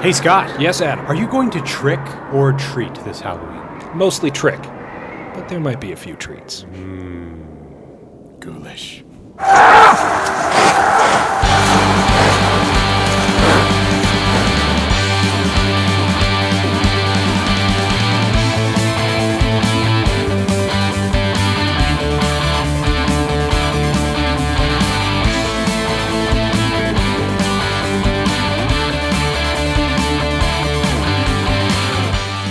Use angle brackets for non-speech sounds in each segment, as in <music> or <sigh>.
Hey, Scott. Yes, Adam. Are you going to trick or treat this Halloween? Mostly trick, but there might be a few treats. Hmm. Ghoulish.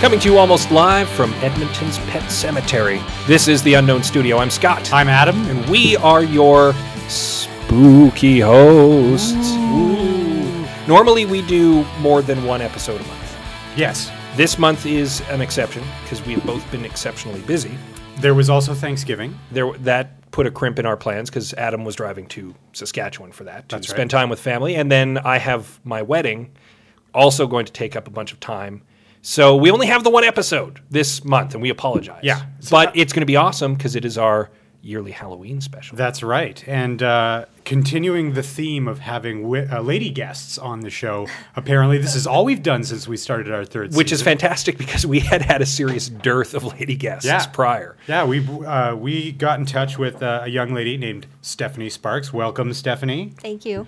Coming to you almost live from Edmonton's Pet Cemetery. This is the Unknown Studio. I'm Scott. I'm Adam. and we are your spooky hosts. Ooh. Normally, we do more than one episode a month. Yes. This month is an exception because we've both been exceptionally busy. There was also Thanksgiving. There, that put a crimp in our plans because Adam was driving to Saskatchewan for that to That's right. spend time with family, and then I have my wedding, also going to take up a bunch of time. So we only have the one episode this month, and we apologize. Yeah. but it's going to be awesome because it is our yearly Halloween special. That's right. And uh, continuing the theme of having wi- uh, lady guests on the show, apparently this is all we've done since we started our third which is fantastic because we had had a serious dearth of lady guests Yeah. prior. Yeah, we uh, we got in touch with uh, a young lady named Stephanie Sparks. Welcome, Stephanie. Thank you.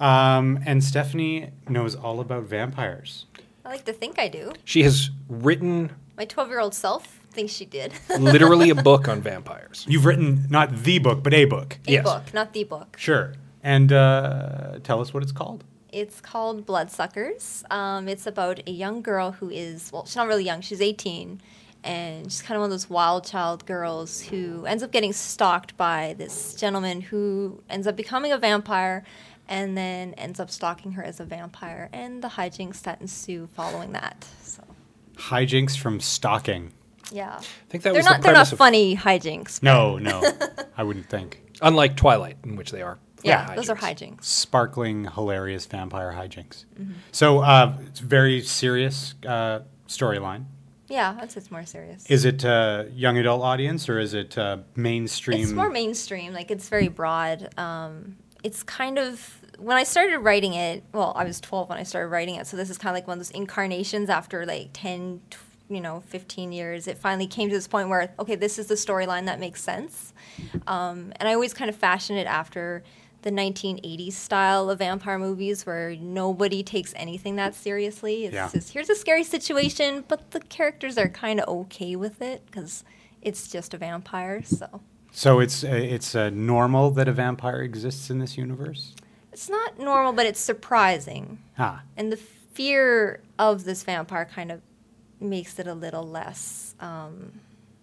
Um, and Stephanie knows all about vampires. I like to think I do. She has written My 12 year old self thinks she did. <laughs> literally a book on vampires. You've written not the book, but a book. a Yes. book, not the book. Sure. And uh, tell us what it's called. It's called Bloodsuckers. Um, it's about a young girl who is, well, she's not really young, she's 18. And she's kind of one of those wild child girls who ends up getting stalked by this gentleman who ends up becoming a vampire and then ends up stalking her as a vampire and the hijinks that ensue following that. So, Hijinks from stalking. yeah. I think that They're was not, the they're not of funny hijinks. No, no, I wouldn't think. <laughs> unlike Twilight, in which they are. Yeah, fun those are hijinks. hijinks. Sparkling, hilarious vampire hijinks. Mm-hmm. So uh, it's very serious uh, storyline. Yeah, that's it's more serious. Is it uh, young adult audience or is it uh, mainstream? It's more mainstream. Like it's very broad. Um, it's kind of when I started writing it. Well, I was 12 when I started writing it, so this is kind of like one of those incarnations after like 10, you know, 15 years. It finally came to this point where okay, this is the storyline that makes sense. Um, and I always kind of fashioned it after the 1980s style of vampire movies where nobody takes anything that seriously. It's Yeah. just here's a scary situation, but the characters are kind of okay with it because it's just a vampire. So. so it's uh, it's uh, normal that a vampire exists in this universe. It's not normal, but it's surprising. Ah, And the fear of this vampire kind of makes it a little less um,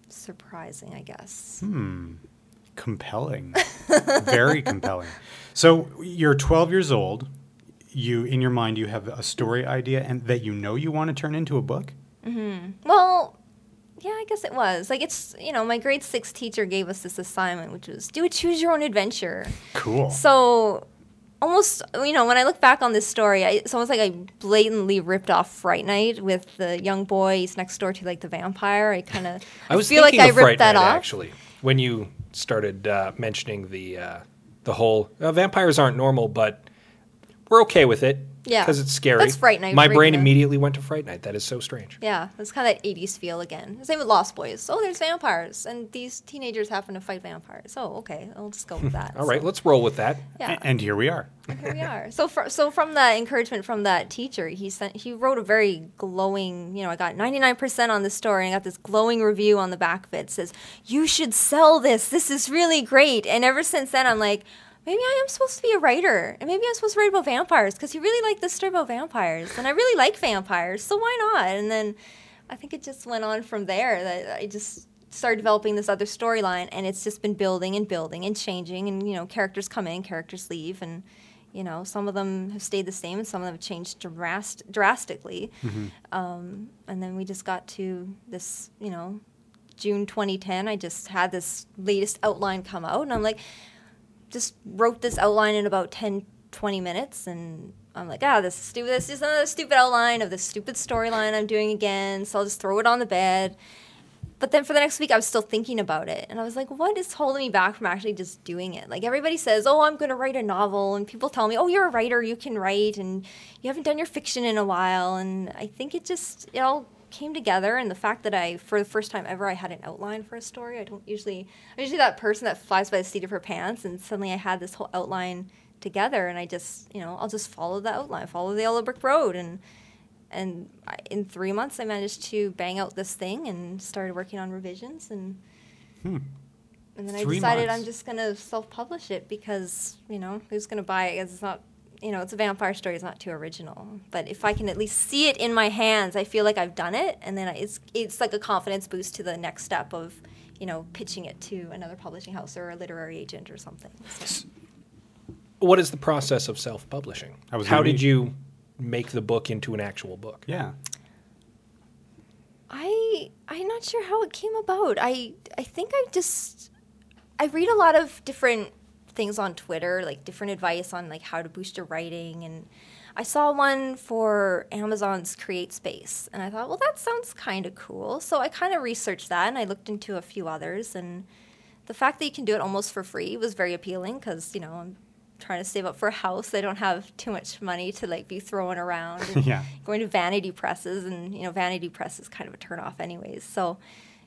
surprising, I guess. Hmm. compelling, very compelling. So you're 12 years old. You in your mind you have a story idea and that you know you want to turn into a book. Well, yeah, I guess it was. Like, it's, you know, my grade six teacher gave us this assignment, which was do a choose your own adventure. Cool. So, almost, you know, when I look back on this story, I, it's almost like I blatantly ripped off Fright Night with the young boy. He's next door to, like, the vampire. I kind of <laughs> I was feel like I ripped Fright that Night, off. actually when you started uh, mentioning the uh, the whole uh, vampires aren't normal, but we're okay with it. Yeah. because it's scary. That's Fright Night My brain now. immediately went to Fright Night. That is so strange. Yeah, it's kind of that 80s feel again. Same with Lost Boys. Oh, there's vampires, and these teenagers happen to fight vampires. Oh, okay, I'll just go with that. <laughs> All right, So, let's roll with that. yeah, A- And here we are. here we are. So, fr- so from that encouragement from that teacher, he sent he wrote a very glowing. You know, I got 99% on this story, and I got this glowing review on the back of it. It says you should sell this. This is really great. And ever since then, I'm like. Maybe I am supposed to be a writer, and maybe I'm supposed to write about vampires because he really liked this story about vampires, and I really like vampires, so why not? And then I think it just went on from there. That I just started developing this other storyline, and it's just been building and building and changing. And you know, characters come in, characters leave, and you know, some of them have stayed the same, and some of them have changed drast- drastically. Um, and then we just got to this, you know, June 2010. I just had this latest outline come out, and I'm like, just wrote this outline in about 10, 20 minutes, and I'm like, ah, this is stupid. This is another stupid outline of this stupid storyline I'm doing again. So I'll just throw it on the bed. but then for the next week, I was still thinking about it. And I was like, what is holding me back from actually just doing it? Like, everybody says, oh, I'm going to write a novel. And people tell me, oh, you're a writer, you can write, and you haven't done your fiction in a while. And I think it just, it all came together. And the fact that I, for the first time ever, I had an outline for a story. I don't usually, I'm usually that person that flies by the seat of her pants. And suddenly I had this whole outline together. And I just, you know, I'll just follow the outline, follow the yellow brick road. And, and in three months, I managed to bang out this thing and started working on revisions and. Hmm. And then I decided months. I'm just gonna self-publish it because you know who's gonna buy it? It's not, you know, it's a vampire story. It's not too original. But if I can at least see it in my hands, I feel like I've done it, and then I, it's it's like a confidence boost to the next step of, you know, pitching it to another publishing house or a literary agent or something. So. What is the process of self-publishing? I was How gonna- did you make the book into an actual book? Yeah. I I'm not sure how it came about. I I think I just I read a lot of different things on Twitter, like different advice on like how to boost your writing and I saw one for Amazon's Create Space and I thought, well that sounds kind of cool. So I kind of researched that and I looked into a few others and the fact that you can do it almost for free was very appealing cuz you know, I'm trying to save up for a house. I don't have too much money to like be throwing around. <laughs> Yeah. Going to vanity presses, and you know, vanity press is kind of a turnoff, anyways. So,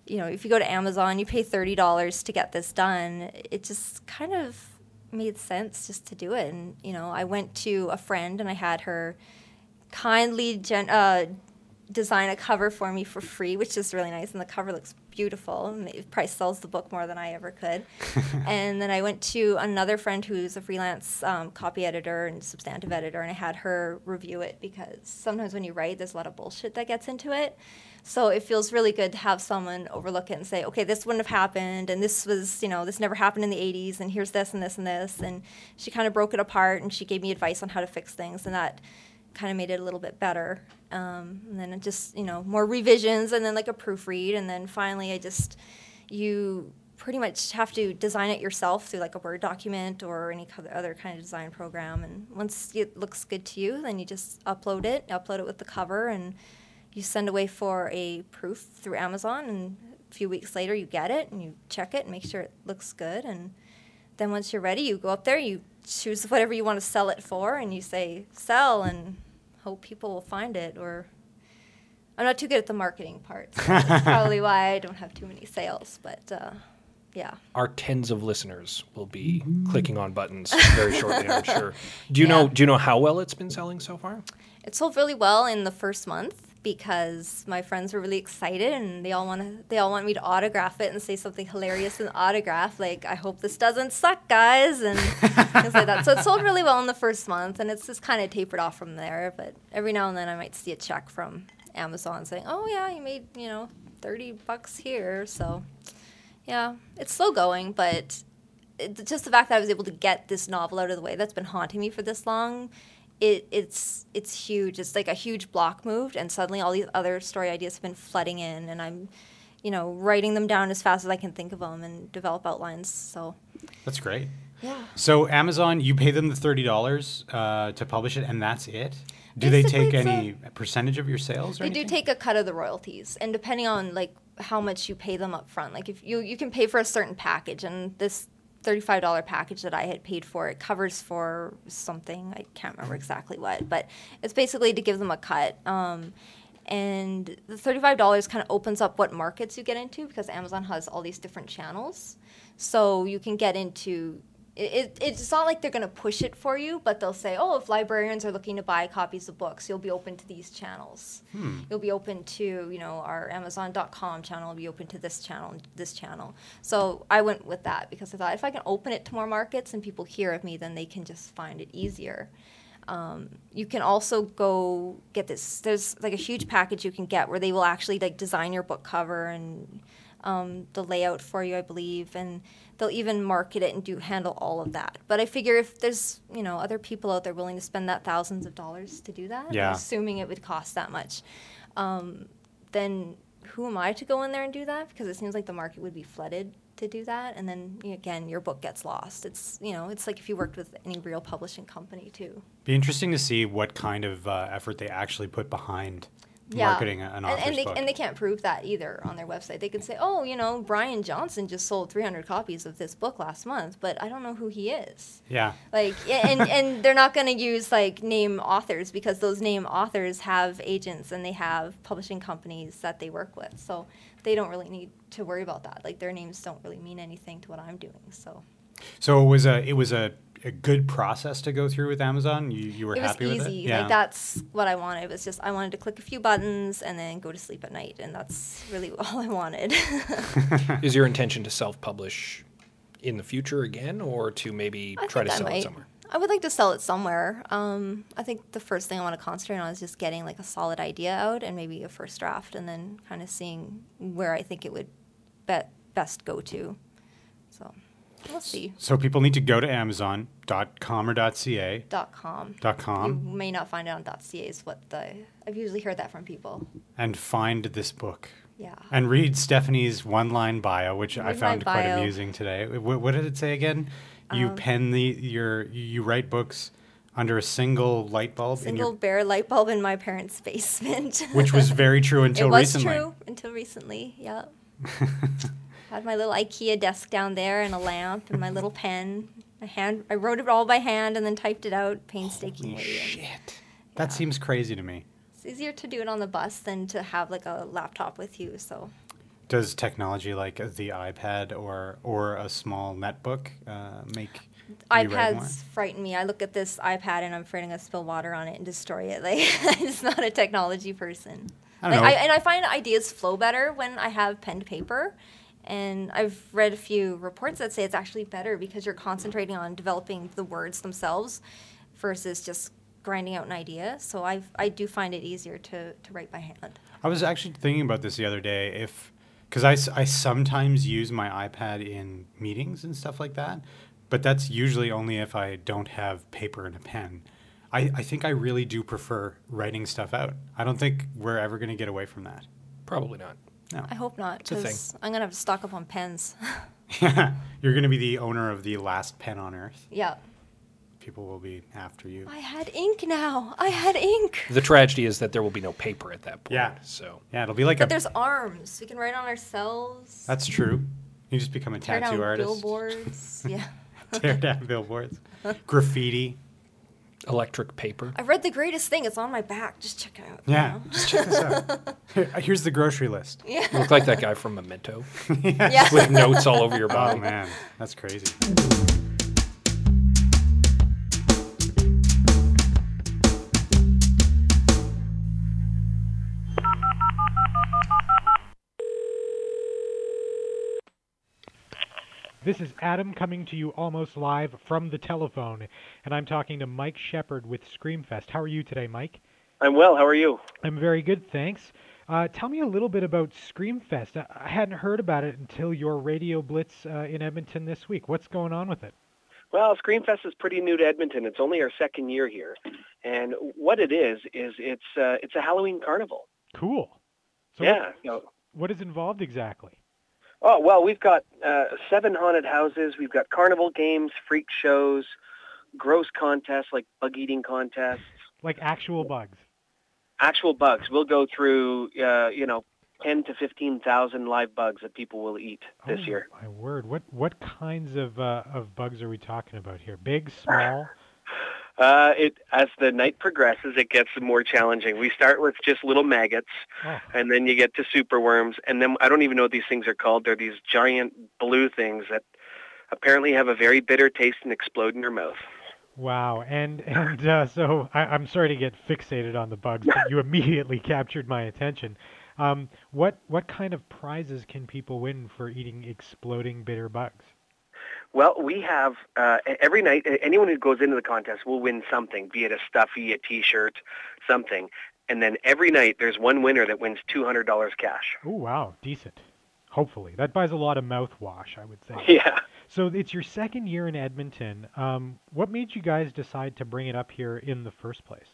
you know, if you go to Amazon, you pay thirty dollars to get this done. It just kind of made sense just to do it. And you know, I went to a friend and I had her kindly gen- uh, design a cover for me for free, which is really nice. And the cover looks beautiful. And it probably sells the book more than I ever could. <laughs> and then I went to another friend who's a freelance um, copy editor and substantive editor, and I had her review it because sometimes when you write, there's a lot of bullshit that gets into it. So it feels really good to have someone overlook it and say, okay, this wouldn't have happened, and this was, you know, this never happened in the 80s, and here's this and this and this. And she kind of broke it apart, and she gave me advice on how to fix things, and that kind of made it a little bit better. Um, and then just, you know, more revisions, and then like a proofread, and then finally I just, you pretty much have to design it yourself through like a Word document or any other kind of design program. And once it looks good to you, then you just upload it, upload it with the cover, and you send away for a proof through Amazon. And a few weeks later, you get it and you check it and make sure it looks good. And then once you're ready, you go up there, you choose whatever you want to sell it for, and you say sell and hope people will find it. Or I'm not too good at the marketing part, so that's <laughs> probably why I don't have too many sales. But uh, yeah. Our tens of listeners will be clicking on buttons very shortly, I'm sure. <laughs> Do you Yeah. know do you know how well it's been selling so far? It sold really well in the first month because my friends were really excited and they all want to they all want me to autograph it and say something hilarious in the autograph like I hope this doesn't suck guys and <laughs> things like that. So it sold really well in the first month and it's just kind of tapered off from there, but every now and then I might see a check from Amazon saying, "Oh yeah, you made, you know, 30 bucks here." So yeah, it's slow going, but it, just the fact that I was able to get this novel out of the way that's been haunting me for this long, it, it's it's huge. It's like a huge block moved, and suddenly all these other story ideas have been flooding in, and I'm, you know, writing them down as fast as I can think of them and develop outlines. So That's great. yeah. So Amazon, you pay them the thirty dollars uh, to publish it, and that's it. Do they take it's a- any percentage of your sales? Or They do take a cut of the royalties, and depending on like how much you pay them up front, like if you you can pay for a certain package, and this thirty-five dollar package that I had paid for, it covers for something I can't remember exactly what, but it's basically to give them a cut. Um, and the thirty-five dollars kind of opens up what markets you get into because Amazon has all these different channels, so you can get into it, it, it's not like they're going to push it for you, but they'll say, oh, if librarians are looking to buy copies of books, you'll be open to these channels. You'll be open to, you know, our Amazon.com channel, will be open to this channel, and this channel. So I went with that because I thought if I can open it to more markets and people hear of me, then they can just find it easier. Um, you can also go get this. There's like a huge package you can get where they will actually like design your book cover and um, the layout for you, I believe, and they'll even market it and do handle all of that. But I figure if there's you know other people out there willing to spend that thousands of dollars to do that, Yeah. assuming it would cost that much, um, then who am I to go in there and do that? Because it seems like the market would be flooded to do that, and then again, your book gets lost. It's you know, it's like if you worked with any real publishing company too. Be interesting to see what kind of uh, effort they actually put behind marketing an and, and they book. and they can't prove that either on their website. They can say, "Oh, you know, Brian Johnson just sold 300 copies of this book last month," but I don't know who he is. yeah. Like, and <laughs> and they're not going to use like name authors because those name authors have agents and they have publishing companies that they work with, so they don't really need to worry about that. Like, their names don't really mean anything to what I'm doing. So So it was a it was a, a good process to go through with Amazon. You you were it was happy easy. with it. Yeah. Like that's what I wanted. It was just I wanted to click a few buttons and then go to sleep at night, and that's really <laughs> all I wanted. <laughs> Is your intention to self-publish in the future again, or to maybe I try to think I sell it somewhere? I would like to sell it somewhere. Um, I think the first thing I want to concentrate on is just getting like a solid idea out and maybe a first draft, and then kind of seeing where I think it would be- best go to. So we'll see. So people need to go to Amazon.com or .ca. Dot com. Dot You may not find it on dot .ca is what the I've usually heard that from people. and find this book. Yeah. And read Stephanie's one-line bio, which I Read my found quite bio. amusing today. What, what did it say again? You Um, pen the your you write books under a single light bulb, in Single your, bare light bulb in my parents' basement. which was very true <laughs> until it was recently. true until recently. Yeah. <laughs> Had my little IKEA desk down there and a lamp and my little <laughs> pen. I hand I wrote it all by hand and then typed it out painstakingly. Holy and shit! That seems crazy to me. It's easier to do it on the bus than to have like a laptop with you. So Does technology like the iPad or or a small netbook uh, make iPads frighten me. I look at this iPad and I'm afraid I'm gonna spill water on it and destroy it. <laughs> Like I'm not a technology person. I don't Like, know. I, and I find ideas flow better when I have pen to paper. And I've read a few reports that say it's actually better because you're concentrating on developing the words themselves versus just grinding out an idea. So I I do find it easier to, to write by hand. I was actually thinking about this the other day. If because I, I sometimes use my iPad in meetings and stuff like that, but that's usually only if I don't have paper and a pen. I, I think I really do prefer writing stuff out. I don't think we're ever going to get away from that. Probably not. No. I hope not because I'm gonna have to stock up on pens. <laughs> <laughs> You're going to be the owner of the last pen on earth. yeah. People will be after you. I had ink now. I had ink. The tragedy is that there will be no paper at that point. Yeah. So Yeah, it'll be like But a. there's arms. We can write on ourselves. That's true. You just become a tear tattoo down artist. billboards. <laughs> yeah. Tear down billboards. Graffiti. Electric paper. I've read The Greatest Thing. It's on my back. Just check it out. you Yeah, know? just check this out. <laughs> Here- Here's the grocery list. You look like that guy from Memento <laughs> Yeah. with notes all over your body. Oh body. man, that's crazy. This is Adam coming to you almost live from the telephone, and I'm talking to Mike Shepard with Screamfest. How are you today, Mike? I'm well. How are you? I'm very good, thanks. Uh, tell me a little bit about Screamfest. I, hadn't heard about it until your Radio Blitz uh, in Edmonton this week. What's going on with it? Well, Screamfest is pretty new to Edmonton. It's only our second year here, and what it is is it's uh, it's a Halloween carnival. Cool. So yeah. What, know, what is involved exactly? Oh well, we've got uh, seven haunted houses. We've got carnival games, freak shows, gross contests like bug eating contests, Like actual bugs? actual bugs. We'll go through uh, you know ten to fifteen thousand live bugs that people will eat this oh, year. My word. What what kinds of uh, of bugs are we talking about here? Big, small? <sighs> <laughs> Uh, it as the night progresses, it gets more challenging. We start with just little maggots. Oh, and then you get to superworms, and then I don't even know what these things are called. They're these giant blue things that apparently have a very bitter taste and explode in your mouth. Wow, and and uh, so I, I'm sorry to get fixated on the bugs, but you immediately <laughs> captured my attention. Um, what what kind of prizes can people win for eating exploding bitter bugs? Well, we have uh, every night. Anyone who goes into the contest will win something, be it a stuffy, a T-shirt, something. And then every night there's one winner that wins two hundred dollars cash. Oh wow, decent. Hopefully, that buys a lot of mouthwash, I would say. <laughs> Yeah. So it's your second year in Edmonton. Um, what made you guys decide to bring it up here in the first place?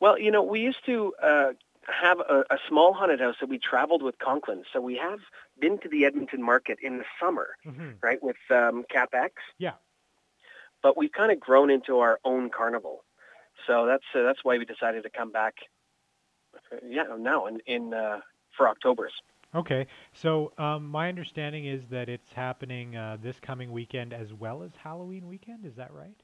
Well, you know, we used to uh, have a, a small haunted house that we traveled with Conklin. So we have been to the Edmonton market in the summer, hmm right, with um, CapEx. Yeah. But we've kind of grown into our own carnival. So that's uh, that's why we decided to come back yeah, now in in uh, for October's. Okay, so um, my understanding is that it's happening uh, this coming weekend as well as Halloween weekend. Is that right?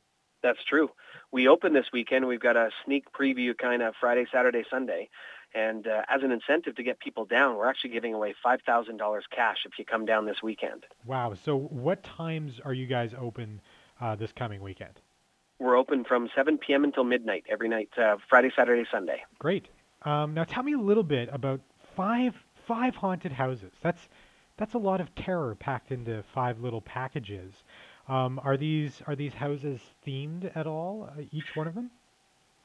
That's true. We open this weekend. We've got a sneak preview kind of Friday, Saturday, Sunday. And uh, as an incentive to get people down, we're actually giving away $5,000 cash if you come down this weekend. Wow. So what times are you guys open uh, this coming weekend? We're open from 7 p.m. until midnight every night, uh, Friday, Saturday, Sunday. Great. Um, now tell me a little bit about five five haunted houses. That's that's a lot of terror packed into five little packages. Um, are these are these houses themed at all? Uh, each one of them?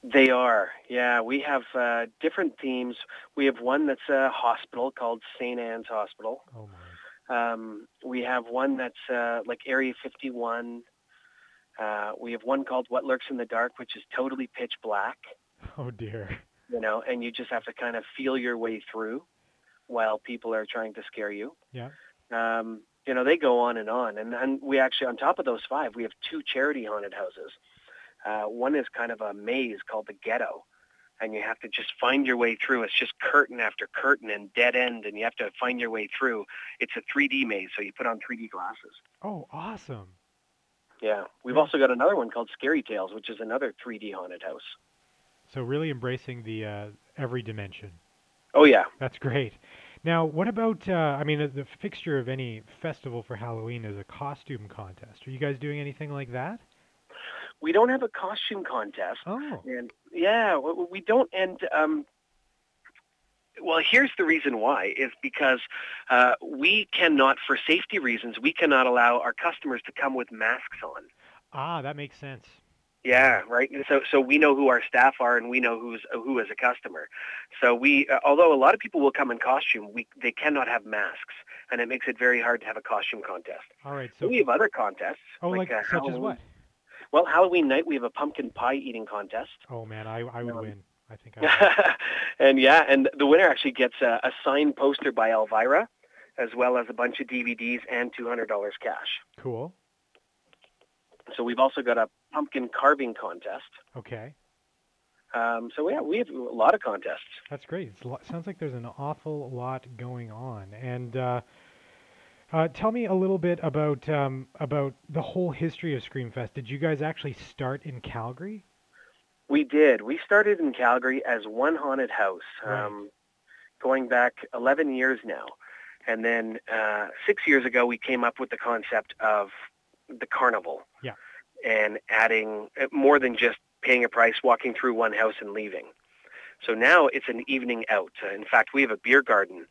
They are. Yeah, we have uh, different themes. We have one that's a hospital called St. Anne's Hospital. Oh my. Um, we have one that's uh, like Area 51. Uh, we have one called What Lurks in the Dark, which is totally pitch black. Oh dear. You know, and you just have to kind of feel your way through while people are trying to scare you. Yeah. Um, you know, they go on and on. And then we actually, on top of those five, we have two charity haunted houses. Uh, one is kind of a maze called the Ghetto, and you have to just find your way through. It's just curtain after curtain and dead end, and you have to find your way through. It's a 3D maze, so you put on 3D glasses. Oh, awesome. Yeah. We've also got another one called Scary Tales, which is another 3D haunted house. So really embracing the uh, every dimension. Oh, yeah. That's great. Now, what about? Uh, I mean, uh, the fixture of any festival for Halloween is a costume contest. Are you guys doing anything like that? We don't have a costume contest. Oh, And yeah, we don't. And um, well, here's the reason why: is because uh, we cannot, for safety reasons, we cannot allow our customers to come with masks on. ah, that makes sense. Yeah, right. So, so we know who our staff are, and we know who's who is a customer. So we, uh, although a lot of people will come in costume, we they cannot have masks, and it makes it very hard to have a costume contest. All right. So we have other contests. oh, like, uh, such as what? Well, Halloween night we have a pumpkin pie eating contest. Oh man, I I would Um, win. I think I would. <laughs> and yeah, and the winner actually gets a, a signed poster by Elvira, as well as a bunch of DVDs and two hundred dollars cash. cool. So we've also got a pumpkin carving contest. Okay. Um, so yeah, we have a lot of contests. That's great. It's, a lot- sounds like there's an awful lot going on. And uh, uh, tell me a little bit about um, about the whole history of Screamfest. Did you guys actually start in Calgary? We did. We started in Calgary as one haunted house, Right. um, going back 11 years now. And then uh, six years ago, we came up with the concept of the carnival. Yeah. And adding uh, more than just paying a price, walking through one house and leaving. So now it's an evening out. Uh, in fact, we have a beer garden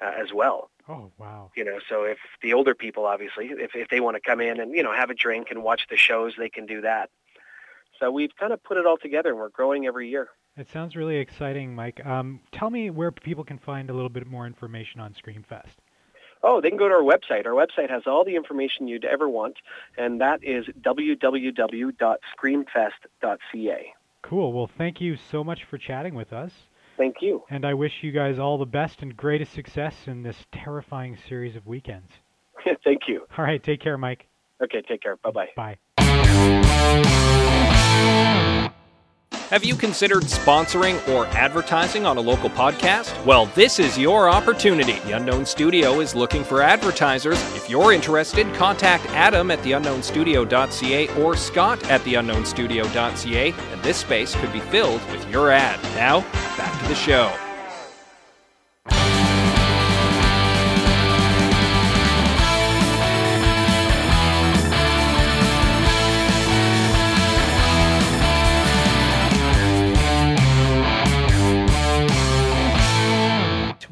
uh, as well. Oh wow. You know, so if the older people, obviously, if if they want to come in and you know have a drink and watch the shows, they can do that. So we've kind of put it all together, and we're growing every year. It sounds really exciting, Mike. Um, tell me where people can find a little bit more information on Screamfest. Oh, they can go to our website. Our website has all the information you'd ever want, and that is www.screamfest.ca. Cool. Well, thank you so much for chatting with us. Thank you. And I wish you guys all the best and greatest success in this terrifying series of weekends. <laughs> Thank you. All right. Take care, Mike. Okay, take care. Bye-bye. Bye. Have you considered sponsoring or advertising on a local podcast? Well, this is your opportunity. The Unknown Studio is looking for advertisers. If you're interested, contact Adam at theunknownstudio.ca or Scott at theunknownstudio.ca, and this space could be filled with your ad. Now, back to the show.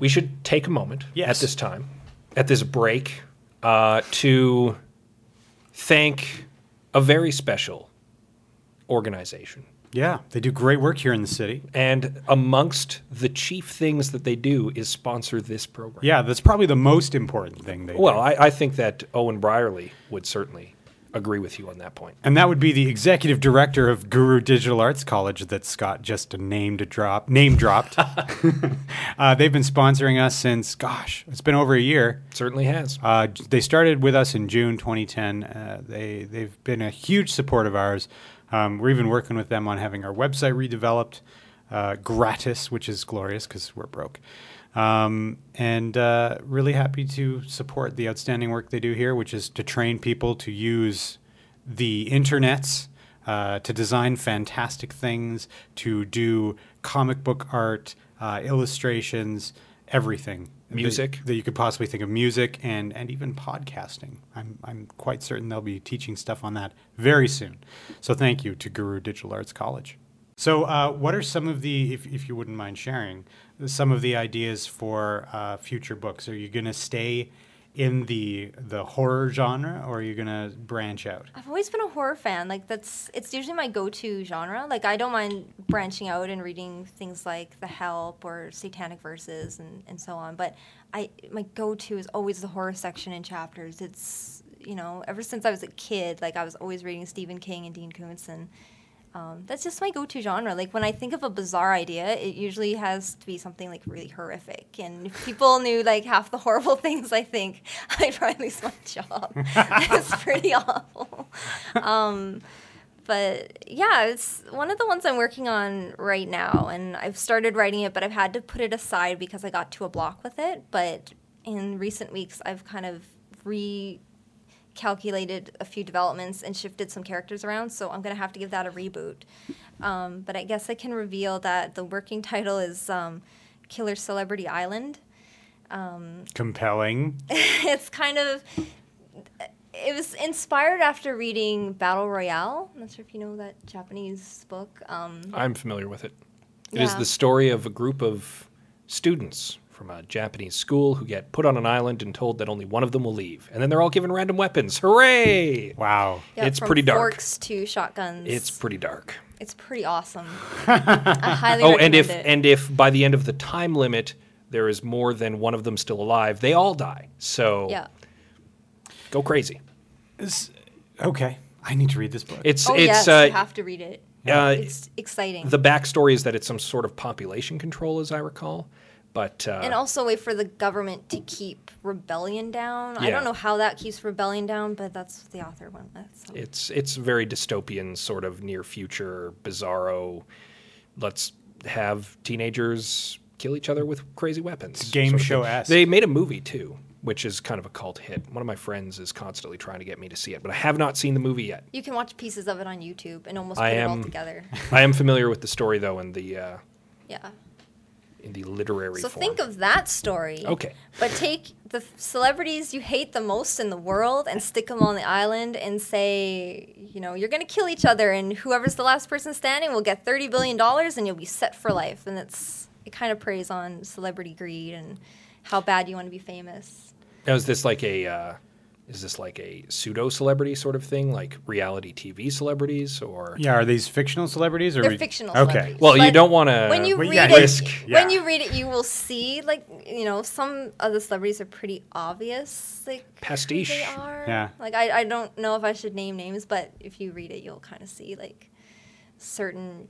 We should take a moment Yes. at this time, at this break, uh, to thank a very special organization. Yeah, they do great work here in the city. And amongst the chief things that they do is sponsor this program. Yeah, that's probably the most important thing they Well, do. I, I think that Owen Brierley would certainly agree with you on that point. and that would be the executive director of Guru Digital Arts College that Scott just named a drop name dropped. <laughs> uh, they've been sponsoring us since, gosh, it's been over a year. Certainly has. Uh, they started with us in June 2010. Uh, they they've been a huge support of ours. Um, we're even working with them on having our website redeveloped. uh, gratis, which is glorious because we're broke. Um, and uh, really happy to support the outstanding work they do here, which is to train people to use the internets uh, to design fantastic things, to do comic book art, uh, illustrations, everything. that- Music. that, you could possibly think of, music and and even podcasting. I'm I'm quite certain they'll be teaching stuff on that very soon. So thank you to Guru Digital Arts College. So, uh, what are some of the, if, if you wouldn't mind sharing, some of the ideas for uh, future books? Are you going to stay in the the horror genre, or are you going to branch out? I've always been a horror fan. Like that's it's usually my go-to genre. Like I don't mind branching out and reading things like The Help or Satanic Verses and, and so on. But I my go-to is always the horror section in chapters. It's you know ever since I was a kid, like I was always reading Stephen King and Dean Koontz and. Um, that's just my go-to genre. Like when I think of a bizarre idea, it usually has to be something like really horrific. And if people knew like half the <laughs> horrible things I think, <laughs> I'd probably lose my job. <laughs> it's pretty awful. Um, but yeah, it's one of the ones I'm working on right now, and I've started writing it, but I've had to put it aside because I got to a block with it. But in recent weeks, I've kind of recalculated a few developments and shifted some characters around, so I'm gonna have to give that a reboot. Um, but I guess I can reveal that the working <laughs> title is um, Killer Celebrity Island. Compelling. <laughs> it's kind of it was inspired after reading Battle Royale. I'm not sure if you know that Japanese book. Um, I'm familiar with it. It is Yeah. the story of a group of students from a Japanese school who get put on an island and told that only one of them will leave. And then they're all given random weapons. Hooray! Wow. yeah, It's from pretty dark. Forks to shotguns. It's pretty dark. it's pretty awesome. <laughs> I highly Oh, recommend and if it. and if by the end of the time limit there is more than one of them still alive, they all die. So yeah. go crazy. Is- okay. I need to read this book. It's Oh it's yes, uh, you have to read it. uh, it's exciting. the backstory is that it's some sort of population control, as I recall. But uh, and also a way for the government to keep rebellion down. I don't know how that keeps rebellion down, but that's what the author went with. So. It's it's very dystopian, sort of near future, bizarro. Let's have teenagers kill each other with crazy weapons. game sort of show-esque. They made a movie too, which is kind of a cult hit. One of my friends is constantly trying to get me to see it, but I have not seen the movie yet. You can watch pieces of it on YouTube and almost I put it all am- together. <laughs> I am familiar with the story though, and the uh, Yeah. In the literary So form. think of that story. Okay. But take the celebrities you hate the most in the world and stick them on the island and say, you know, you're going to kill each other and whoever's the last person standing will get 30 billion dollars and you'll be set for life. And it's it kind of preys on celebrity greed and how bad you want to be famous. Now, is this like a uh, is this like a pseudo celebrity sort of thing, like reality TV celebrities, or yeah, are these fictional celebrities or They're we- fictional Okay. celebrities. Well, you don't wanna- When you read yeah, it, risk, yeah. when you read it, you will see like you know some of the celebrities are pretty obvious, like who Pastiche. they are. Yeah. Like I, I don't know if I should name names, but if you read it, you'll kind of see like certain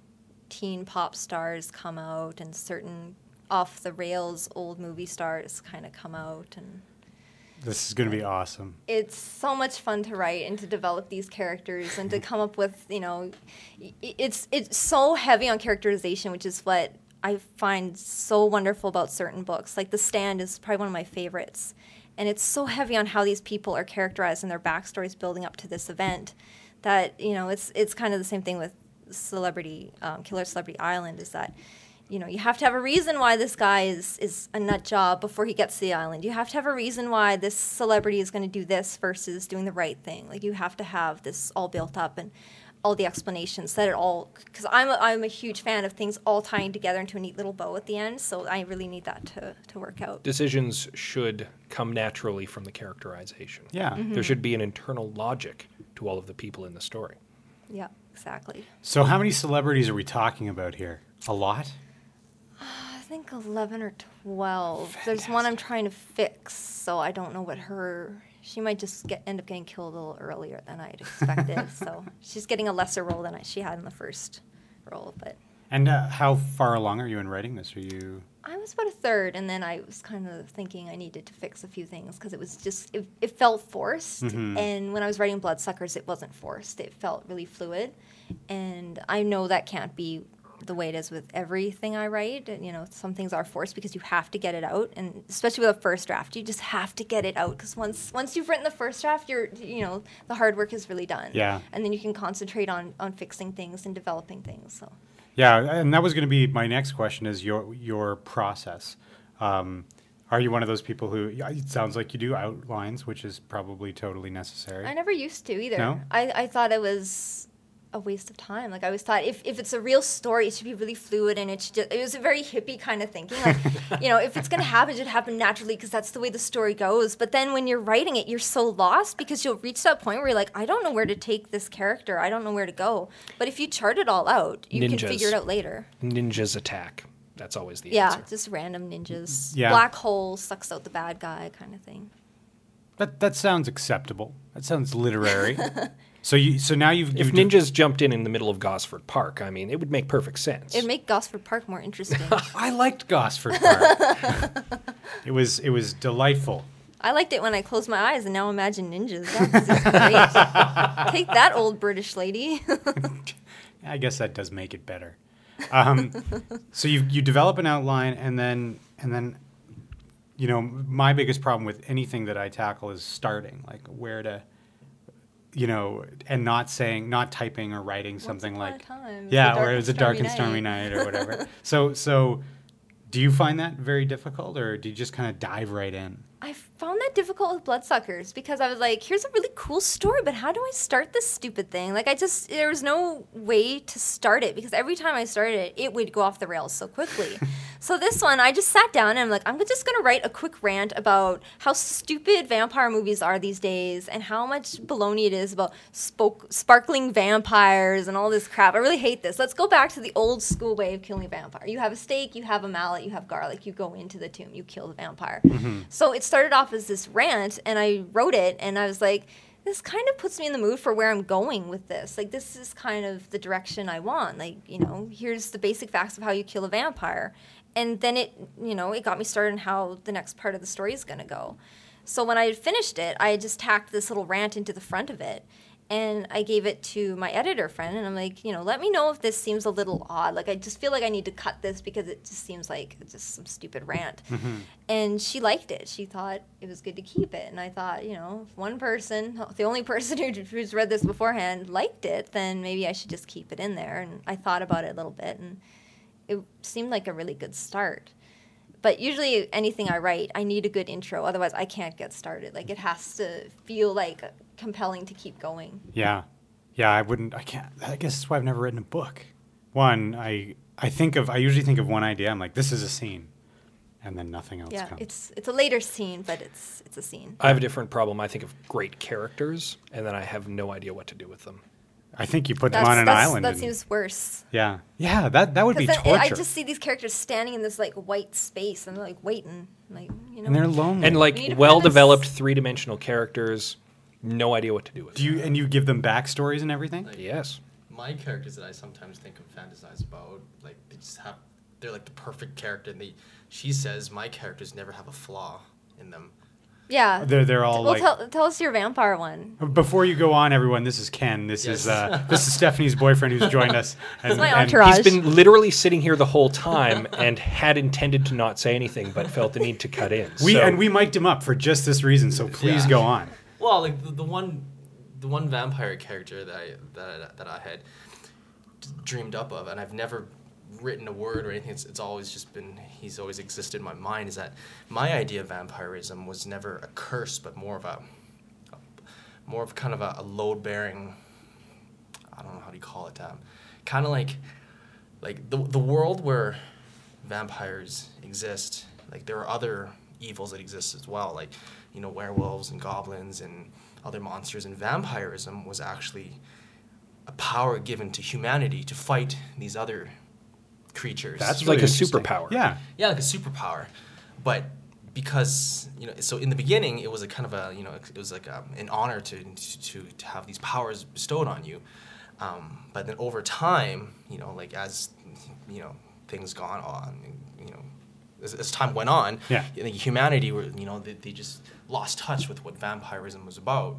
teen pop stars come out and certain off the rails old movie stars kind of come out and This is going to be awesome. it's so much fun to write and to develop these characters and to <laughs> come up with you know it's it's so heavy on characterization which is what i find so wonderful about certain books. Like the stand is probably one of my favorites. And it's so heavy on how these people are characterized and their backstories building up to this event that you know it's it's kind of the same thing with celebrity um, killer celebrity island is that you know, you have to have a reason why this guy is, is a nut job before he gets to the island. You have to have a reason why this celebrity is going to do this versus doing the right thing. Like, you have to have this all built up and all the explanations that it all, because I'm a, I'm a huge fan of things all tying together into a neat little bow at the end. So I really need that to, to work out. decisions should come naturally from the characterization. Yeah. Mm-hmm. There should be an internal logic to all of the people in the story. Yeah, exactly. So, how many celebrities are we talking about here? A lot? I think 11 or 12. There's one I'm trying to fix, so I don't know what her. She might just get end up getting killed a little earlier than I'd expected. <laughs> so she's getting a lesser role than I, she had in the first role. But And uh, how far along are you in writing this? Are you. I was about a third, and then I was kind of thinking I needed to fix a few things because it was just it, it felt forced. And when I was writing Bloodsuckers, it wasn't forced. It felt really fluid, and I know that can't be the way it is with everything I write. You know, some things are forced because you have to get it out, and especially with a first draft, you just have to get it out because once once you've written the first draft, you're you know the hard work is really done. Yeah. and then you can concentrate on on fixing things and developing things. So. Yeah, and that was going to be my next question: is your your process? Um, are you one of those people who? It sounds like you do outlines, which is probably totally necessary. I never used to either. No? I, I thought it was a waste of time. Like I always thought if, if it's a real story, it should be really fluid and it should just, it was a very hippie kind of thinking. Like, <laughs> you know, if it's going to happen, it should happen naturally because that's the way the story goes. But then when you're writing it, you're so lost because you'll reach that point where you're like, I don't know where to take this character. I don't know where to go. But if you chart it all out, you can figure it out later. Ninjas attack. That's always the Yeah, answer. just random ninjas. Mm-hmm. Yeah. Black hole sucks out the bad guy kind of thing. That that sounds acceptable. That sounds literary. <laughs> so you so now you've, If you've ninjas jumped in in the middle of Gosford Park, I mean, it would make perfect sense. It'd make Gosford Park more interesting. <laughs> I liked Gosford Park. <laughs> it was it was delightful. I liked it when I closed my eyes and now imagine ninjas. That's just great. <laughs> Take that, old British lady. I guess that does make it better. Um, so you you develop an outline and then and then you know my biggest problem with anything that I tackle is starting like where to you know and not saying not typing or writing something like yeah or it was a dark and stormy stormy night or whatever. <laughs> so so do you find that very difficult or do you just kind of dive right in? I found that difficult with Bloodsuckers because I was like, here's a really cool story, but how do I start this stupid thing? Like, I just, there was no way to start it because every time I started it, it would go off the rails so quickly. <laughs> so this one, I just sat down and I'm like, I'm just going to write a quick rant about how stupid vampire movies are these days and how much baloney it is about spoke, sparkling vampires and all this crap. I really hate this. Let's go back to the old school way of killing a vampire. You have a stake, you have a mallet, you have garlic, you go into the tomb, you kill the vampire. Mm-hmm. So it started off as this rant, and I wrote it, and I was like, this kind of puts me in the mood for where I'm going with this. Like, this is kind of the direction I want. Like, you know, here's the basic facts of how you kill a vampire. And then it, you know, it got me started on how the next part of the story is going to go. So when I had finished it, I just tacked this little rant into the front of it. And I gave it to my editor friend, and I'm like, you know, let me know if this seems a little odd. Like, I just feel like I need to cut this because it just seems like just some stupid rant. Mm-hmm. And she liked it. She thought it was good to keep it. And I thought, you know, if one person, <laughs> the only person who, <laughs> who's read this beforehand, liked it, then maybe I should just keep it in there. And I thought about it a little bit, and it seemed like a really good start. But usually, anything I write, I need a good intro. Otherwise, I can't get started. Like, it has to feel like compelling to keep going. Yeah, yeah. I wouldn't. I can't. I guess that's why I've never written a book. One, I I think of. I usually think of one idea. I'm like, this is a scene, and then nothing else Yeah, comes. it's it's a later scene, but it's it's a scene. I have a different problem. I think of great characters, and then I have no idea what to do with them. I think you put them on an island. That and- seems worse. yeah, yeah. That that would be Because then torture. I just see these characters standing in this like white space and they're like waiting, like you know. and they're lonely. And like need a well-developed three-dimensional characters, no idea what to do with. do you and you give them backstories and everything? them. Yes. my characters that I sometimes think of fantasize about, like they just have, they're like the perfect character, and they, she says my characters never have a flaw in them. Yeah. They're they're all well, like. tell, tell us your vampire one. Before you go on, everyone, this is Ken. This is uh, this is Stephanie's boyfriend who's joined us. <laughs> And, my and- entourage. He's been literally sitting here the whole time and had intended to not say anything, but felt the need to cut in. We So- and we mic'd him up for just this reason. So please Yeah. go on. Well, like the, the one, the one vampire character that I that, that I had dreamed up of, and I've never written a word or anything. It's, it's always just been he's always existed in my mind. Is that my idea of vampirism was never a curse, but more of a, a more of kind of a, a load bearing. I don't know how do you call it. Um, kind of like like the the world where vampires exist. Like there are other evils that exist as well, like you know werewolves and goblins and other monsters. And vampirism was actually a power given to humanity to fight these other creatures. That's like a superpower. Yeah. yeah, like a superpower, but because you know, so in the beginning it was a kind of a you know it was like um an honor to, to to have these powers bestowed on you, um, but then over time, you know, like as you know things gone on, you know, as, as time went on, Yeah. Humanity were you know they, they just lost touch with what vampirism was about,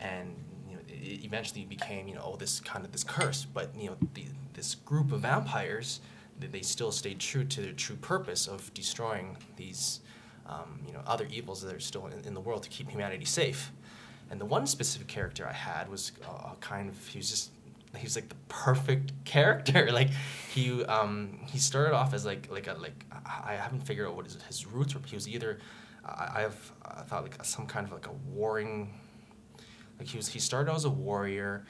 and you know it eventually became you know oh this kind of this curse, but you know the this group of vampires, they still stayed true to their true purpose of destroying these, um, you know, other evils that are still in, in the world to keep humanity safe. And the one specific character I had was uh, kind of he was just he was like the perfect <laughs> character. <laughs> Like he um, he started off as like like a like I haven't figured out what his, his roots were. He was either I I have I thought like some kind of like a warring like he was he started out as a warrior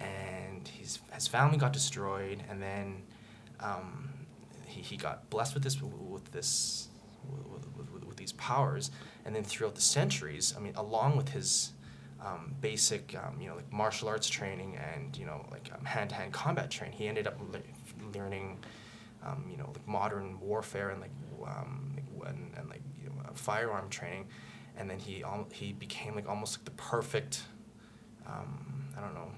and his his family got destroyed and then um, he, he got blessed with this with this with, with, with, with these powers and then throughout the centuries I mean along with his um, basic um, you know like martial arts training and you know like um, hand-to-hand combat training he ended up le- learning um, you know like modern warfare and like um, like, and, and like you know, uh, firearm training and then he al- he became like almost like the perfect um, I don't know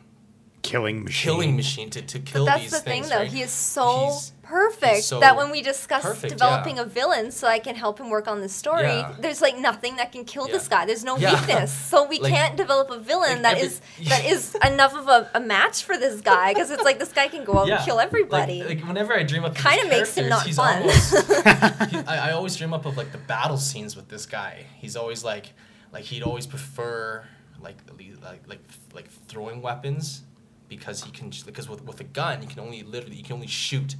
Killing machine. killing machine to, to kill But that's these the things, thing, though. right? He is so He's- perfect so that when we discuss perfect, developing yeah. a villain so I can help him work on the story, Yeah. there's like nothing that can kill this guy. There's no Yeah. weakness. So we Like- can't develop a villain like that every- is that is <laughs> enough of a, a match for this guy because it's like this guy can go out and kill everybody. Like, like whenever I dream up, of Kinda makes him not he's fun. Almost, he, <laughs> <laughs> I, I always dream up of like the battle scenes with this guy. He's always like, like he'd always prefer like like like like throwing weapons because he can because with with a gun you can only literally you can only shoot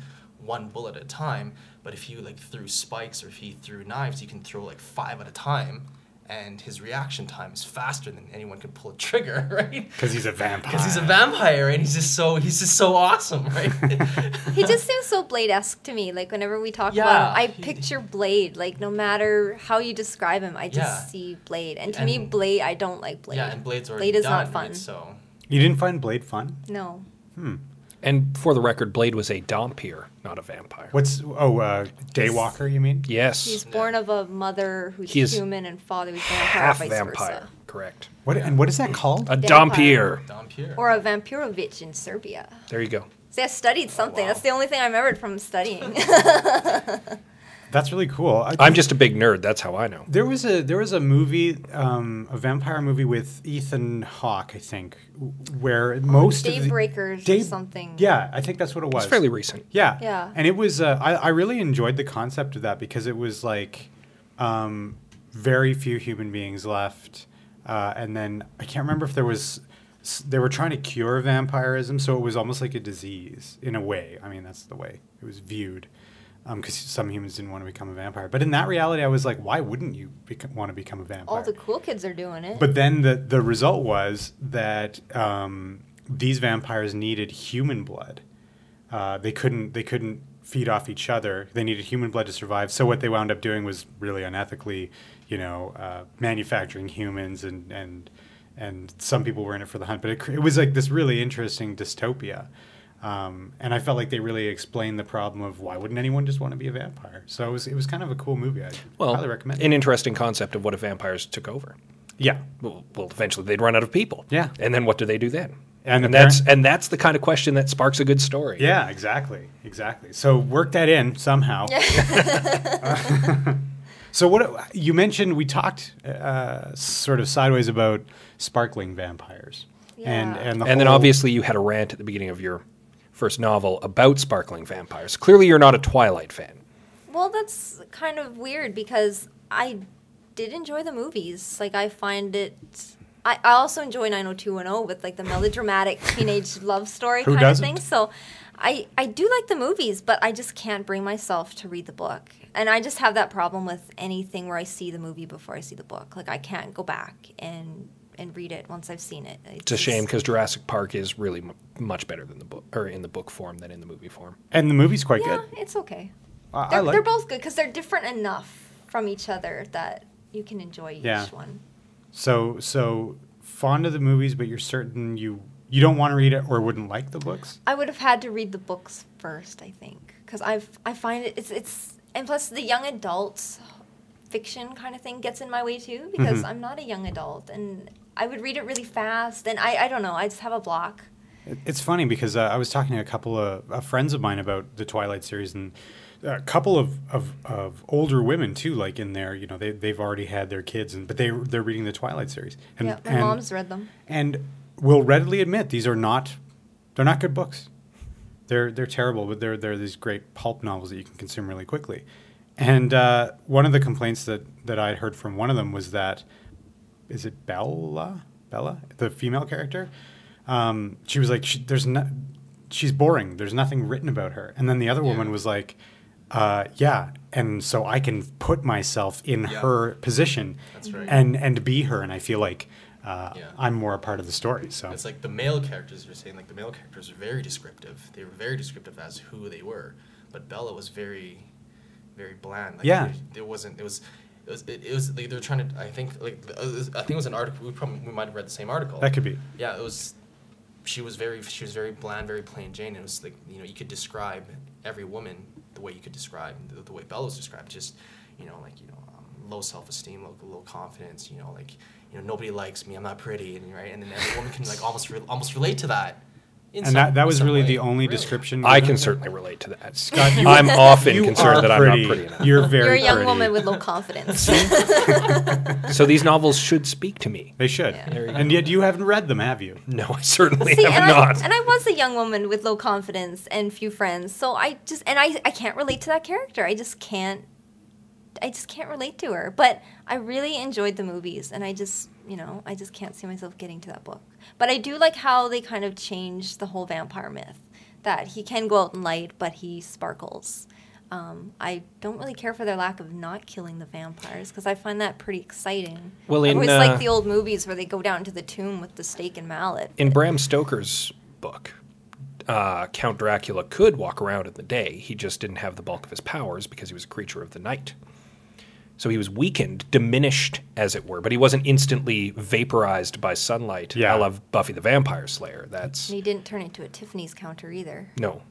one bullet at a time. But if you like threw spikes or if he threw knives, you can throw like five at a time. And his reaction time is faster than anyone can pull a trigger, <laughs> right? Because he's a vampire. Because he's a vampire and he's just so he's just so awesome, right? <laughs> he just seems so Blade-esque to me. Like whenever we talk Yeah, about him, I he- picture Blade. Like no matter how you describe him, I just Yeah. see Blade. And to me, Blade, I don't like Blade. yeah, and Blade's already Blade is done, not right? fun. So You didn't find Blade fun? No. Hmm. And for the record, Blade was a Dhampir, not a vampire. What's oh uh, Daywalker? You mean? Yes. He's born of a mother who's He is human and father who's vampire, half vice vampire. versa. Correct. What and what is that called? A Vampire. Dhampir. Dom Pierre. Or a vampirovich in Serbia. There you go. See, I studied something. wow. That's the only thing I remembered from studying. <laughs> <laughs> That's really cool. I- I'm just a big nerd. That's how I know. There was a there was a movie, um, a vampire movie with Ethan Hawke, I think, where most of the Daybreakers or something. Yeah, I think that's what it was. It's fairly recent. Yeah. Yeah. And it was, uh, I, I really enjoyed the concept of that because it was like um, very few human beings left. Uh, and then I can't remember if there was, they were trying to cure vampirism. So it was almost like a disease in a way. I mean, that's the way it was viewed because some humans didn't want to become a vampire. But in that reality, I was like, why wouldn't you want to become a vampire? All the cool kids are doing it. But then the the result was that um, these vampires needed human blood. Uh, they couldn't they couldn't feed off each other. They needed human blood to survive. So what they wound up doing was really unethically, you know, uh, manufacturing humans and and and some people were in it for the hunt. But it, it was like this really interesting dystopia. Um, and I felt like they really explained the problem of why wouldn't anyone just want to be a vampire? So it was it was kind of a cool movie. I Well, highly recommend. it. an interesting concept of what if vampires took over. yeah, Well, well, eventually they'd run out of people. Yeah. And then what do they do then? And And, that's parent- and that's the kind of question that sparks a good story. Yeah, exactly, exactly. So work that in somehow. <laughs> so what you mentioned, we talked uh, sort of sideways about sparkling vampires, and Yeah. and the And then obviously you had a rant at the beginning of your first novel about sparkling vampires. Clearly you're not a Twilight fan. Well, that's kind of weird because I did enjoy the movies. Like, I find it. I, I also enjoy 90210 with like the melodramatic <laughs> teenage love story Who kind doesn't? of thing. So, I I do like the movies, but I just can't bring myself to read the book. And I just have that problem with anything where I see the movie before I see the book. Like, I can't go back and and read it once I've seen it. It's a shame because Jurassic Park is really m- much better than the book or in the book form than in the movie form. and the movie's quite Yeah, good. it's okay. I, I They're, like. they're both good because they're different enough from each other that you can enjoy each Yeah. one. so so fond of the movies, but you're certain you you don't want to read it or wouldn't like the books. I would have had to read the books first, I think, because I've I find it it's it's and plus the young adults fiction kind of thing gets in my way too because Mhm. I'm not a young adult and I would read it really fast and I I don't know I just have a block. It's funny because uh, I was talking to a couple of uh, friends of mine about the Twilight series, and a couple of, of, of older women too, like in there, you know, they they've already had their kids, and but they they're reading the Twilight series, and yeah, my and, mom's read them. and will readily admit these are not they're not good books. They're they're terrible, but they're they're these great pulp novels that you can consume really quickly. And uh, one of the complaints that that I heard from one of them was that is it Bella Bella the female character? Um, she was like, she, "There's no, she's boring. There's nothing written about her." And then the other woman was like, uh, "Yeah." And so I can put myself in Yeah. her position right. and and be her, and I feel like uh, Yeah. I'm more a part of the story. So It's like the male characters you're saying, like the male characters are very descriptive. They were very descriptive as who they were, but Bella was very, very bland. Like, Yeah. It, it wasn't. It was. It was. It, it was. Like, they were trying to. I think. Like. was- I think it was an article. We probably we might have read the same article. that could be. Yeah. It was. She was very. She was very bland, very plain Jane. It was like you know you could describe every woman the way you could describe the, the way Bella was described. Just you know like you know um, low self esteem, low, low confidence. You know like you know nobody likes me. I'm not pretty, and right. And then every woman can like almost re- almost relate to that. In And some- that, that was really way. the only Really. description. I given? can certainly relate to that. Scott, you, I'm often you concerned are that I'm pretty. not pretty enough. You're very You're a young pretty. woman with low confidence. <laughs> <laughs> So these novels should speak to me. They should. Yeah. And yet you haven't read them, have you? No, I certainly See, have and not. I, and I was a young woman with low confidence and few friends, so I just and I I can't relate to that character. I just can't. I just can't relate to her. But I really enjoyed the movies, and I just you know I just can't see myself getting to that book. But I do like how they kind of changed the whole vampire myth that he can go out in light, but he sparkles. Um, I don't really care for their lack of not killing the vampires because I find that pretty exciting. Well, I in, always uh, like the old movies where they go down to the tomb with the stake and mallet. In Bram Stoker's book, uh, Count Dracula could walk around in the day. He just didn't have the bulk of his powers because he was a creature of the night. So he was weakened, diminished, as it were, but he wasn't instantly vaporized by sunlight. Yeah. I love Buffy the Vampire Slayer. That's And he didn't turn into a Tiffany's counter either. no.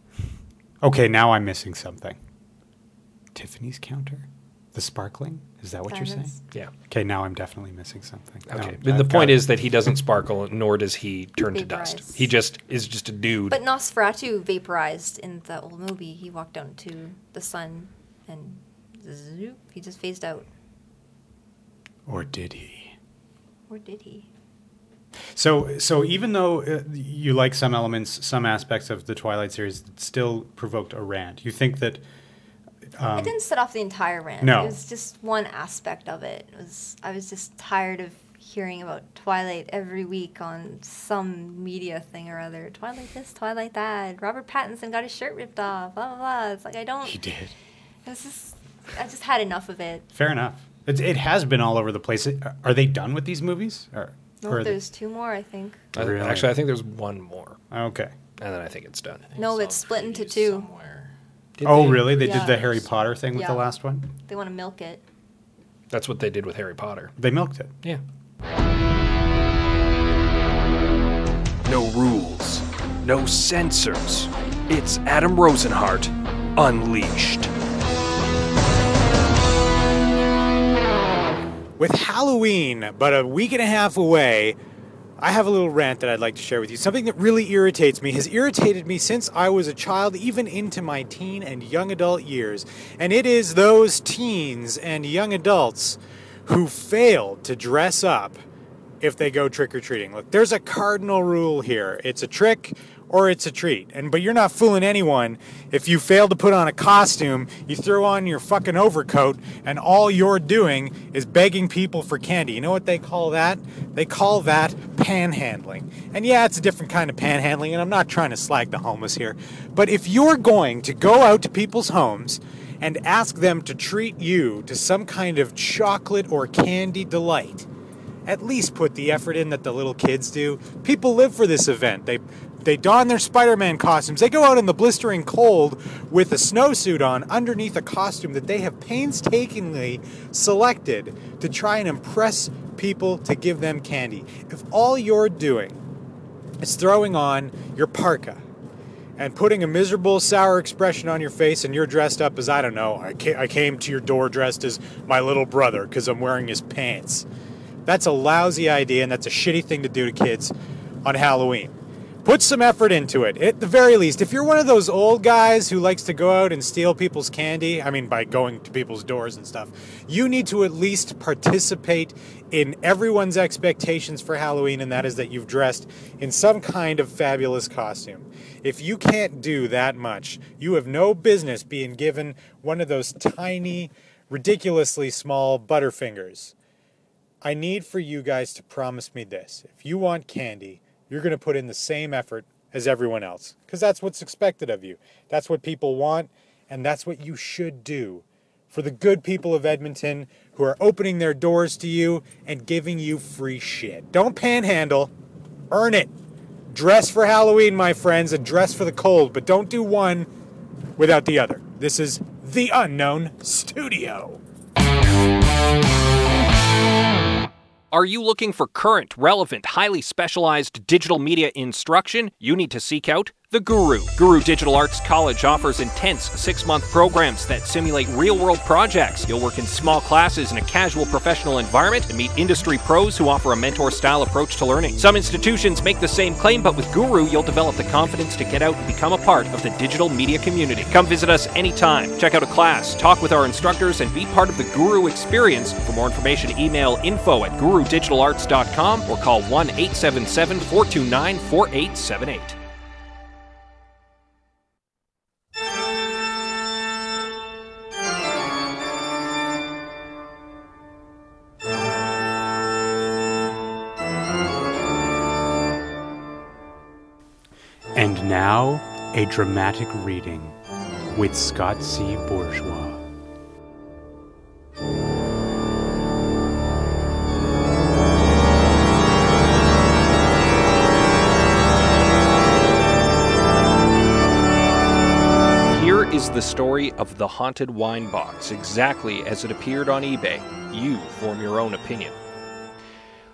Okay, now I'm missing something. Tiffany's counter? The sparkling? Is that what you're saying? Yeah. Okay, now I'm definitely missing something. Okay. No, but the point got- is that he doesn't sparkle, nor does he turn to dust. He just is just a dude. But Nosferatu vaporized in the old movie. He walked out into the sun and zoop, he just phased out. Or did he? Or did he? So, so even though uh, you like some elements, some aspects of the Twilight series, still provoked a rant. You think that I didn't set off the entire rant. Um, no. It was just one aspect of it. It was I was just tired of hearing about Twilight every week on some media thing or other. Twilight this, Twilight that. Robert Pattinson got his shirt ripped off. Blah blah blah. It's like I don't. he did? It was just I just had enough of it. Fair enough. It, it has been all over the place. It- Are they done with these movies? Or, No, or are they- there's two more, I think. I- Really? Actually, I think there's one more, okay. and then I think it's done. Think No, it's a split into preview two. Somewhere. Did oh, they? really? They Yeah. did the Harry Potter thing with the last one. They want to milk it. That's what they did with Harry Potter. They milked it. Yeah. No rules, no censors. It's Adam Rosenhart, Unleashed. With Halloween but a week and a half away, I have a little rant that I'd like to share with you. Something that really irritates me, has irritated me since I was a child, even into my teen and young adult years. And it is those teens and young adults who fail to dress up if they go trick or treating. Look, there's a cardinal rule here. It's a trick or it's a treat. And but you're not fooling anyone if you fail to put on a costume, you throw on your fucking overcoat and all you're doing is begging people for candy. You know what they call that? They call that panhandling. And yeah, it's a different kind of panhandling and I'm not trying to slag the homeless here. But if you're going to go out to people's homes and ask them to treat you to some kind of chocolate or candy delight, at least put the effort in that the little kids do. People live for this event. They they don their Spider-Man costumes. They go out in the blistering cold with a snowsuit on underneath a costume that they have painstakingly selected to try and impress people to give them candy. If all you're doing is throwing on your parka and putting a miserable, sour expression on your face, and you're dressed up as I don't know. I came to your door dressed as my little brother because I'm wearing his pants. That's a lousy idea, and that's a shitty thing to do to kids on Halloween. Put some effort into it. At the very least, if you're one of those old guys who likes to go out and steal people's candy, I mean, by going to people's doors and stuff, you need to at least participate in everyone's expectations for Halloween, and that is that you've dressed in some kind of fabulous costume. If you can't do that much, you have no business being given one of those tiny, ridiculously small Butterfingers. I need for you guys to promise me this. If you want candy, you're going to put in the same effort as everyone else because that's what's expected of you. That's what people want, and that's what you should do for the good people of Edmonton who are opening their doors to you and giving you free shit. Don't panhandle, earn it. Dress for Halloween, my friends, and dress for the cold, but don't do one without the other. This is The Unknown Studio. Are you looking for current, relevant, highly specialized digital media instruction? You need to seek out the Guru. Guru Digital Arts College offers intense six month programs that simulate real world projects. You'll work in small classes in a casual professional environment and meet industry pros who offer a mentor style approach to learning. Some institutions make the same claim, but with Guru, you'll develop the confidence to get out and become a part of the digital media community. Come visit us anytime, check out a class, talk with our instructors, and be part of the Guru experience. For more information, email info at gurudigitalarts.com or call 1 877 429 4878. Now, a dramatic reading with Scott C. Bourgeois. Here is the story of the haunted wine box, exactly as it appeared on eBay. You form your own opinion.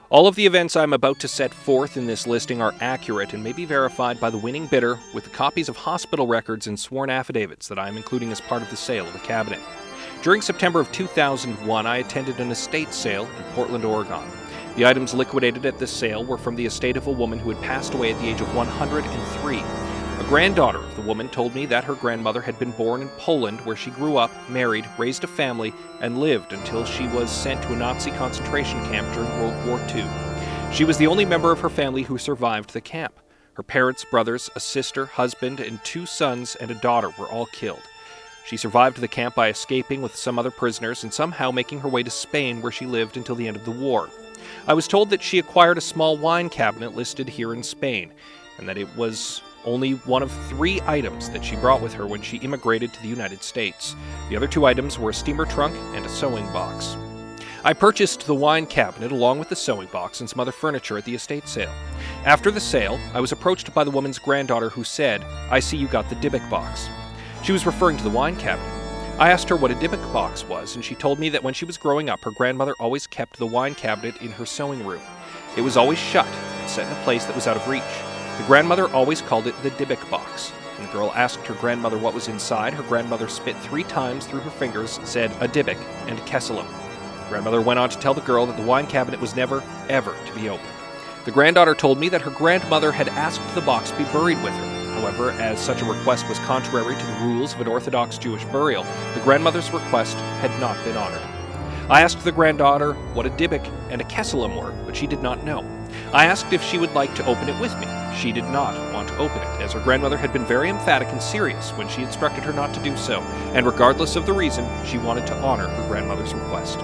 All of the events I'm about to set forth in this listing are accurate and may be verified by the winning bidder with the copies of hospital records and sworn affidavits that I am including as part of the sale of the cabinet. During September of 2001, I attended an estate sale in Portland, Oregon. The items liquidated at this sale were from the estate of a woman who had passed away at the age of 103. Granddaughter of the woman told me that her grandmother had been born in Poland, where she grew up, married, raised a family, and lived until she was sent to a Nazi concentration camp during World War II. She was the only member of her family who survived the camp. Her parents, brothers, a sister, husband, and two sons and a daughter were all killed. She survived the camp by escaping with some other prisoners and somehow making her way to Spain, where she lived until the end of the war. I was told that she acquired a small wine cabinet listed here in Spain, and that it was only one of three items that she brought with her when she immigrated to the United States. The other two items were a steamer trunk and a sewing box. I purchased the wine cabinet along with the sewing box and some other furniture at the estate sale. After the sale, I was approached by the woman's granddaughter who said, I see you got the Dybbuk box. She was referring to the wine cabinet. I asked her what a Dybbuk box was, and she told me that when she was growing up, her grandmother always kept the wine cabinet in her sewing room. It was always shut and set in a place that was out of reach. The grandmother always called it the Dybbuk box. When the girl asked her grandmother what was inside, her grandmother spit three times through her fingers, said a Dybbuk and a Kesselim. Grandmother went on to tell the girl that the wine cabinet was never, ever to be opened. The granddaughter told me that her grandmother had asked the box be buried with her. However, as such a request was contrary to the rules of an Orthodox Jewish burial, the grandmother's request had not been honored. I asked the granddaughter what a Dybbuk and a Kesselim were, but she did not know. I asked if she would like to open it with me. She did not want to open it, as her grandmother had been very emphatic and serious when she instructed her not to do so, and regardless of the reason, she wanted to honor her grandmother's request.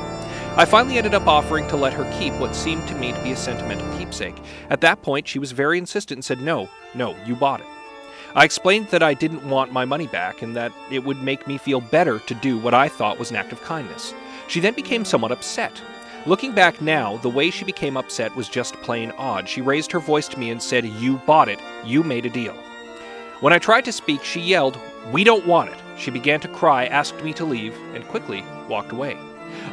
I finally ended up offering to let her keep what seemed to me to be a sentimental keepsake. At that point, she was very insistent and said, No, no, you bought it. I explained that I didn't want my money back and that it would make me feel better to do what I thought was an act of kindness. She then became somewhat upset. Looking back now, the way she became upset was just plain odd. She raised her voice to me and said, You bought it. You made a deal. When I tried to speak, she yelled, We don't want it. She began to cry, asked me to leave, and quickly walked away.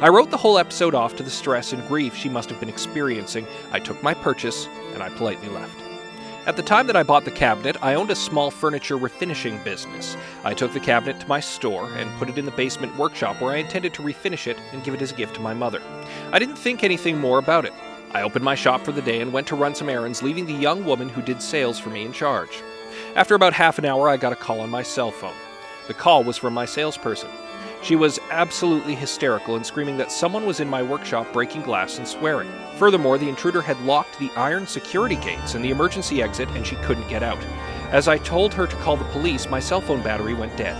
I wrote the whole episode off to the stress and grief she must have been experiencing. I took my purchase, and I politely left. At the time that I bought the cabinet, I owned a small furniture refinishing business. I took the cabinet to my store and put it in the basement workshop where I intended to refinish it and give it as a gift to my mother. I didn't think anything more about it. I opened my shop for the day and went to run some errands, leaving the young woman who did sales for me in charge. After about half an hour, I got a call on my cell phone. The call was from my salesperson. She was absolutely hysterical and screaming that someone was in my workshop breaking glass and swearing. Furthermore, the intruder had locked the iron security gates and the emergency exit, and she couldn't get out. As I told her to call the police, my cell phone battery went dead.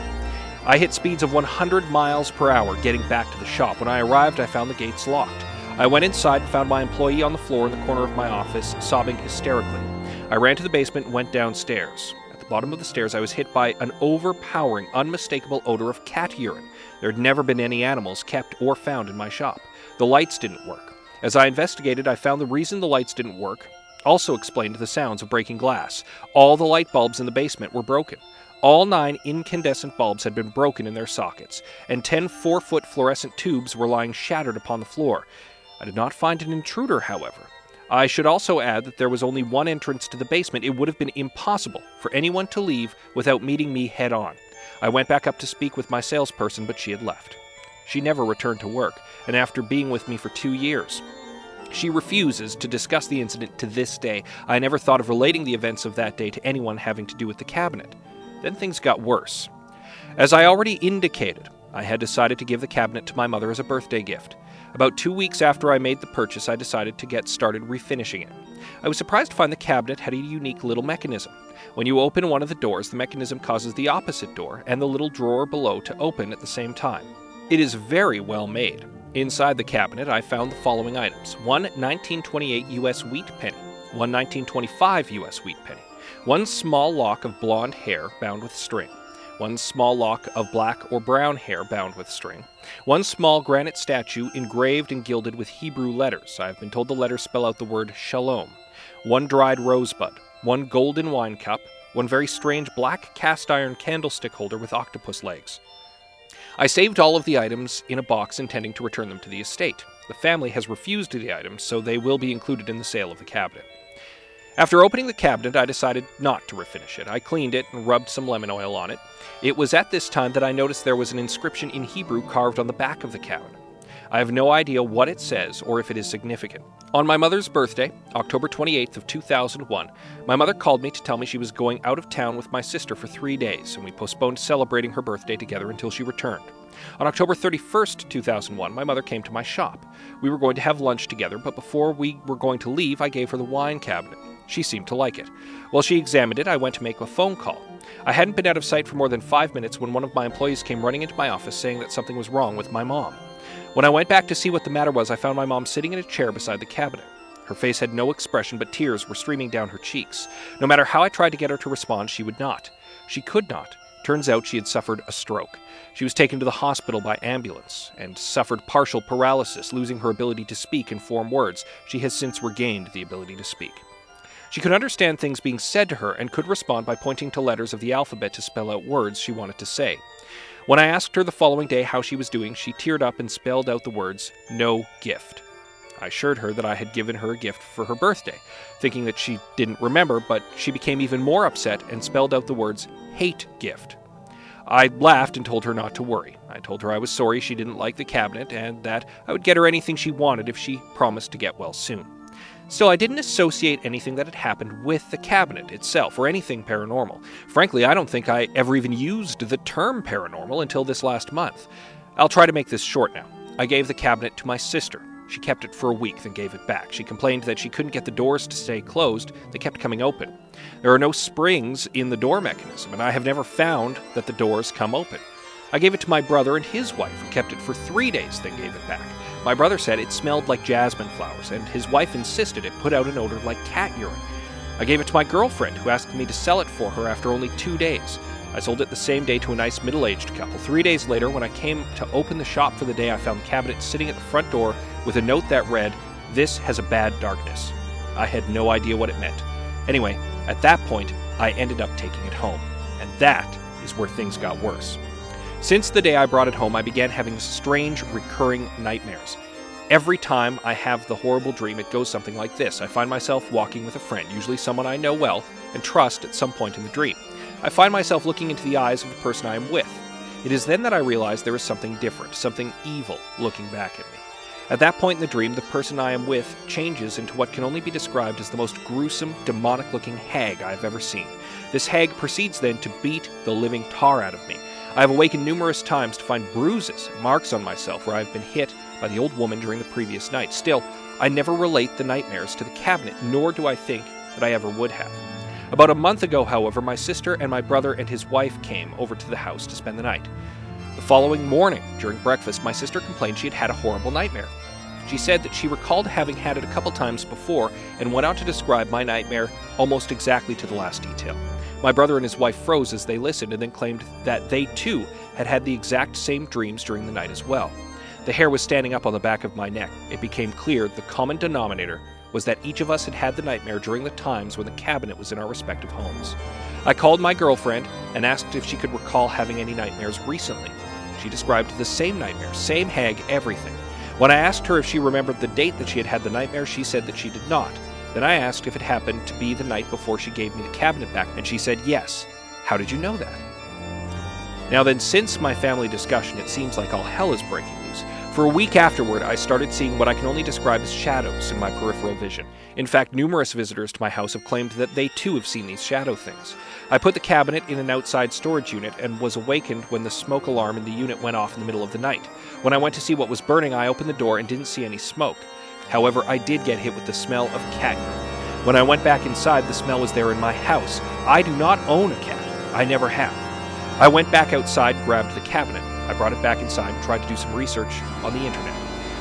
I hit speeds of 100 miles per hour getting back to the shop. When I arrived, I found the gates locked. I went inside and found my employee on the floor in the corner of my office, sobbing hysterically. I ran to the basement and went downstairs. Bottom of the stairs, I was hit by an overpowering, unmistakable odor of cat urine. There had never been any animals kept or found in my shop. The lights didn't work. As I investigated, I found the reason the lights didn't work also explained the sounds of breaking glass. All the light bulbs in the basement were broken. All nine incandescent bulbs had been broken in their sockets, and ten four foot fluorescent tubes were lying shattered upon the floor. I did not find an intruder, however. I should also add that there was only one entrance to the basement. It would have been impossible for anyone to leave without meeting me head on. I went back up to speak with my salesperson, but she had left. She never returned to work, and after being with me for two years, she refuses to discuss the incident to this day. I never thought of relating the events of that day to anyone having to do with the cabinet. Then things got worse. As I already indicated, I had decided to give the cabinet to my mother as a birthday gift. About two weeks after I made the purchase, I decided to get started refinishing it. I was surprised to find the cabinet had a unique little mechanism. When you open one of the doors, the mechanism causes the opposite door and the little drawer below to open at the same time. It is very well made. Inside the cabinet, I found the following items one 1928 U.S. wheat penny, one 1925 U.S. wheat penny, one small lock of blonde hair bound with string, one small lock of black or brown hair bound with string, one small granite statue engraved and gilded with Hebrew letters. I have been told the letters spell out the word shalom, one dried rosebud, one golden wine cup, one very strange black cast iron candlestick holder with octopus legs. I saved all of the items in a box intending to return them to the estate. The family has refused the items, so they will be included in the sale of the cabinet. After opening the cabinet, I decided not to refinish it. I cleaned it and rubbed some lemon oil on it. It was at this time that I noticed there was an inscription in Hebrew carved on the back of the cabinet. I have no idea what it says or if it is significant. On my mother's birthday, October 28th of 2001, my mother called me to tell me she was going out of town with my sister for 3 days and we postponed celebrating her birthday together until she returned. On October 31st, 2001, my mother came to my shop. We were going to have lunch together, but before we were going to leave, I gave her the wine cabinet. She seemed to like it. While she examined it, I went to make a phone call. I hadn't been out of sight for more than five minutes when one of my employees came running into my office saying that something was wrong with my mom. When I went back to see what the matter was, I found my mom sitting in a chair beside the cabinet. Her face had no expression, but tears were streaming down her cheeks. No matter how I tried to get her to respond, she would not. She could not. Turns out she had suffered a stroke. She was taken to the hospital by ambulance and suffered partial paralysis, losing her ability to speak and form words. She has since regained the ability to speak. She could understand things being said to her and could respond by pointing to letters of the alphabet to spell out words she wanted to say. When I asked her the following day how she was doing, she teared up and spelled out the words, No gift. I assured her that I had given her a gift for her birthday, thinking that she didn't remember, but she became even more upset and spelled out the words, Hate gift. I laughed and told her not to worry. I told her I was sorry she didn't like the cabinet and that I would get her anything she wanted if she promised to get well soon. Still, I didn't associate anything that had happened with the cabinet itself or anything paranormal. Frankly, I don't think I ever even used the term paranormal until this last month. I'll try to make this short now. I gave the cabinet to my sister. She kept it for a week, then gave it back. She complained that she couldn't get the doors to stay closed, they kept coming open. There are no springs in the door mechanism, and I have never found that the doors come open. I gave it to my brother and his wife, who kept it for three days, then gave it back. My brother said it smelled like jasmine flowers, and his wife insisted it put out an odor like cat urine. I gave it to my girlfriend, who asked me to sell it for her after only two days. I sold it the same day to a nice middle aged couple. Three days later, when I came to open the shop for the day, I found the cabinet sitting at the front door with a note that read, This has a bad darkness. I had no idea what it meant. Anyway, at that point, I ended up taking it home. And that is where things got worse. Since the day I brought it home, I began having strange, recurring nightmares. Every time I have the horrible dream, it goes something like this I find myself walking with a friend, usually someone I know well and trust at some point in the dream. I find myself looking into the eyes of the person I am with. It is then that I realize there is something different, something evil looking back at me. At that point in the dream, the person I am with changes into what can only be described as the most gruesome, demonic looking hag I have ever seen. This hag proceeds then to beat the living tar out of me. I have awakened numerous times to find bruises, marks on myself where I have been hit by the old woman during the previous night. Still, I never relate the nightmares to the cabinet, nor do I think that I ever would have. About a month ago, however, my sister and my brother and his wife came over to the house to spend the night. The following morning, during breakfast, my sister complained she had had a horrible nightmare. She said that she recalled having had it a couple times before and went on to describe my nightmare almost exactly to the last detail. My brother and his wife froze as they listened and then claimed that they too had had the exact same dreams during the night as well. The hair was standing up on the back of my neck. It became clear the common denominator was that each of us had had the nightmare during the times when the cabinet was in our respective homes. I called my girlfriend and asked if she could recall having any nightmares recently. She described the same nightmare, same hag, everything. When I asked her if she remembered the date that she had had the nightmare, she said that she did not. Then I asked if it happened to be the night before she gave me the cabinet back, and she said yes. How did you know that? Now then, since my family discussion, it seems like all hell is breaking loose. For a week afterward, I started seeing what I can only describe as shadows in my peripheral vision. In fact, numerous visitors to my house have claimed that they too have seen these shadow things. I put the cabinet in an outside storage unit and was awakened when the smoke alarm in the unit went off in the middle of the night. When I went to see what was burning, I opened the door and didn't see any smoke. However, I did get hit with the smell of cat urine. When I went back inside, the smell was there in my house. I do not own a cat. I never have. I went back outside, grabbed the cabinet. I brought it back inside and tried to do some research on the internet.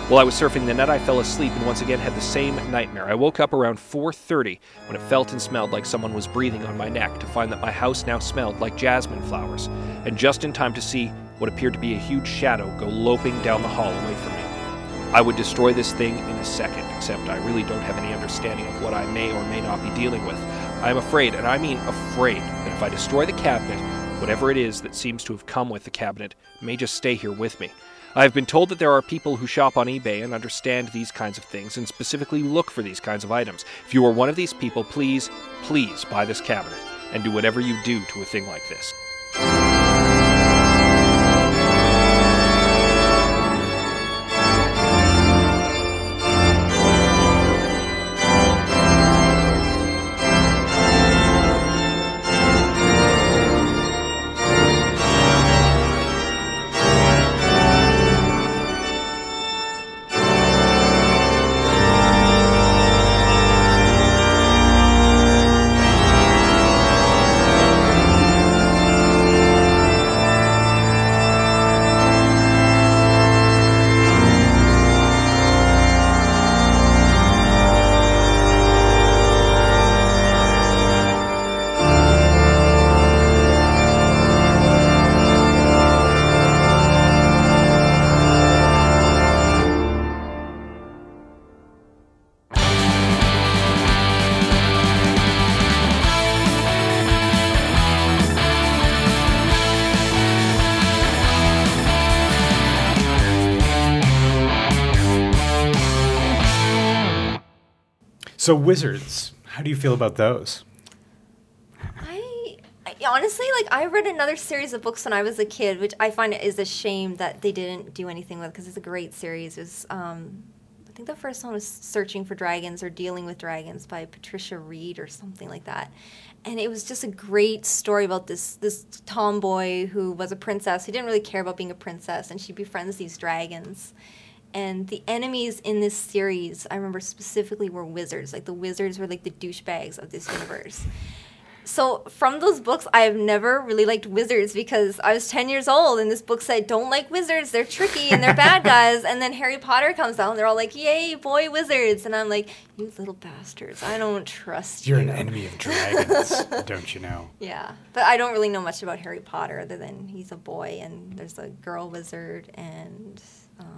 While I was surfing the net, I fell asleep and once again had the same nightmare. I woke up around 4:30 when it felt and smelled like someone was breathing on my neck to find that my house now smelled like jasmine flowers, and just in time to see what appeared to be a huge shadow go loping down the hall away from me. I would destroy this thing in a second, except I really don't have any understanding of what I may or may not be dealing with. I am afraid, and I mean afraid, that if I destroy the cabinet, whatever it is that seems to have come with the cabinet may just stay here with me. I have been told that there are people who shop on eBay and understand these kinds of things and specifically look for these kinds of items. If you are one of these people, please, please buy this cabinet and do whatever you do to a thing like this. So wizards, how do you feel about those? I, I honestly like I read another series of books when I was a kid, which I find is a shame that they didn't do anything with because it's a great series. It was um, I think the first one was Searching for Dragons or Dealing with Dragons by Patricia Reed or something like that. And it was just a great story about this this tomboy who was a princess. He didn't really care about being a princess, and she befriends these dragons. And the enemies in this series, I remember specifically, were wizards. Like the wizards were like the douchebags of this universe. So from those books, I have never really liked wizards because I was 10 years old and this book said, don't like wizards, they're tricky and they're bad guys. And then Harry Potter comes out and they're all like, yay, boy, wizards. And I'm like, you little bastards, I don't trust You're you. an enemy of dragons, <laughs> don't you know? Yeah, but I don't really know much about Harry Potter other than he's a boy and there's a girl wizard and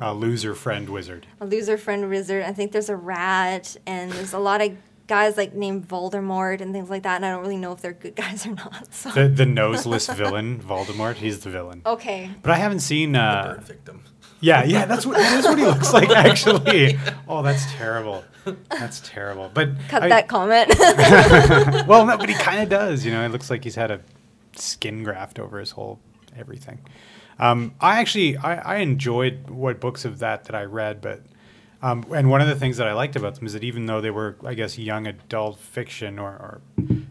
A loser friend wizard. a loser friend wizard. I think there's a rat and there's a lot of guys like named Voldemort and things like that. And I don't really know if they're good <laughs> guys or not. So The the noseless villain, Voldemort. He's the villain. okay, But I haven't seen. Uh, Bird victim. yeah, yeah, that's what that is what he looks <laughs> like actually. Oh, that's terrible. That's terrible. But cut I- that comment. <laughs> well, no, but he kind of does. You know, it looks like he's had a skin graft over his whole everything. Um, I actually I, I enjoyed what books of that that I read, but Um, and one of the things that I liked about them is that even though they were, I guess, young adult fiction or, or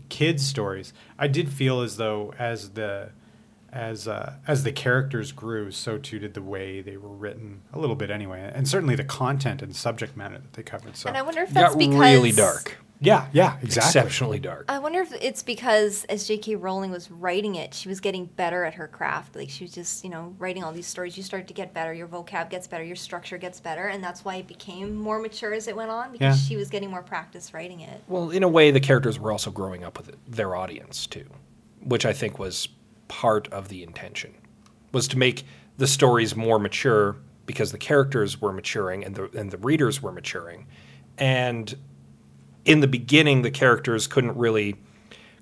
kids stories, I did feel as though as the as uh, as the characters grew, so too did the way they were written, a little bit anyway, and certainly the content and subject matter that they covered. So And I wonder if got that's because really dark, yeah, yeah, exactly. exceptionally dark. I wonder if it's because as J.K. Rowling was writing it, she was getting better at her craft. Like she was just, you know, writing all these stories. You start to get better. Your vocab gets better. Your structure gets better, and that's why it became more mature as it went on because Yeah. she was getting more practice writing it. Well, in a way, the characters were also growing up with their audience too, which I think was part of the intention, was to make the stories more mature because the characters were maturing and the and the readers were maturing, and in the beginning, the characters couldn't really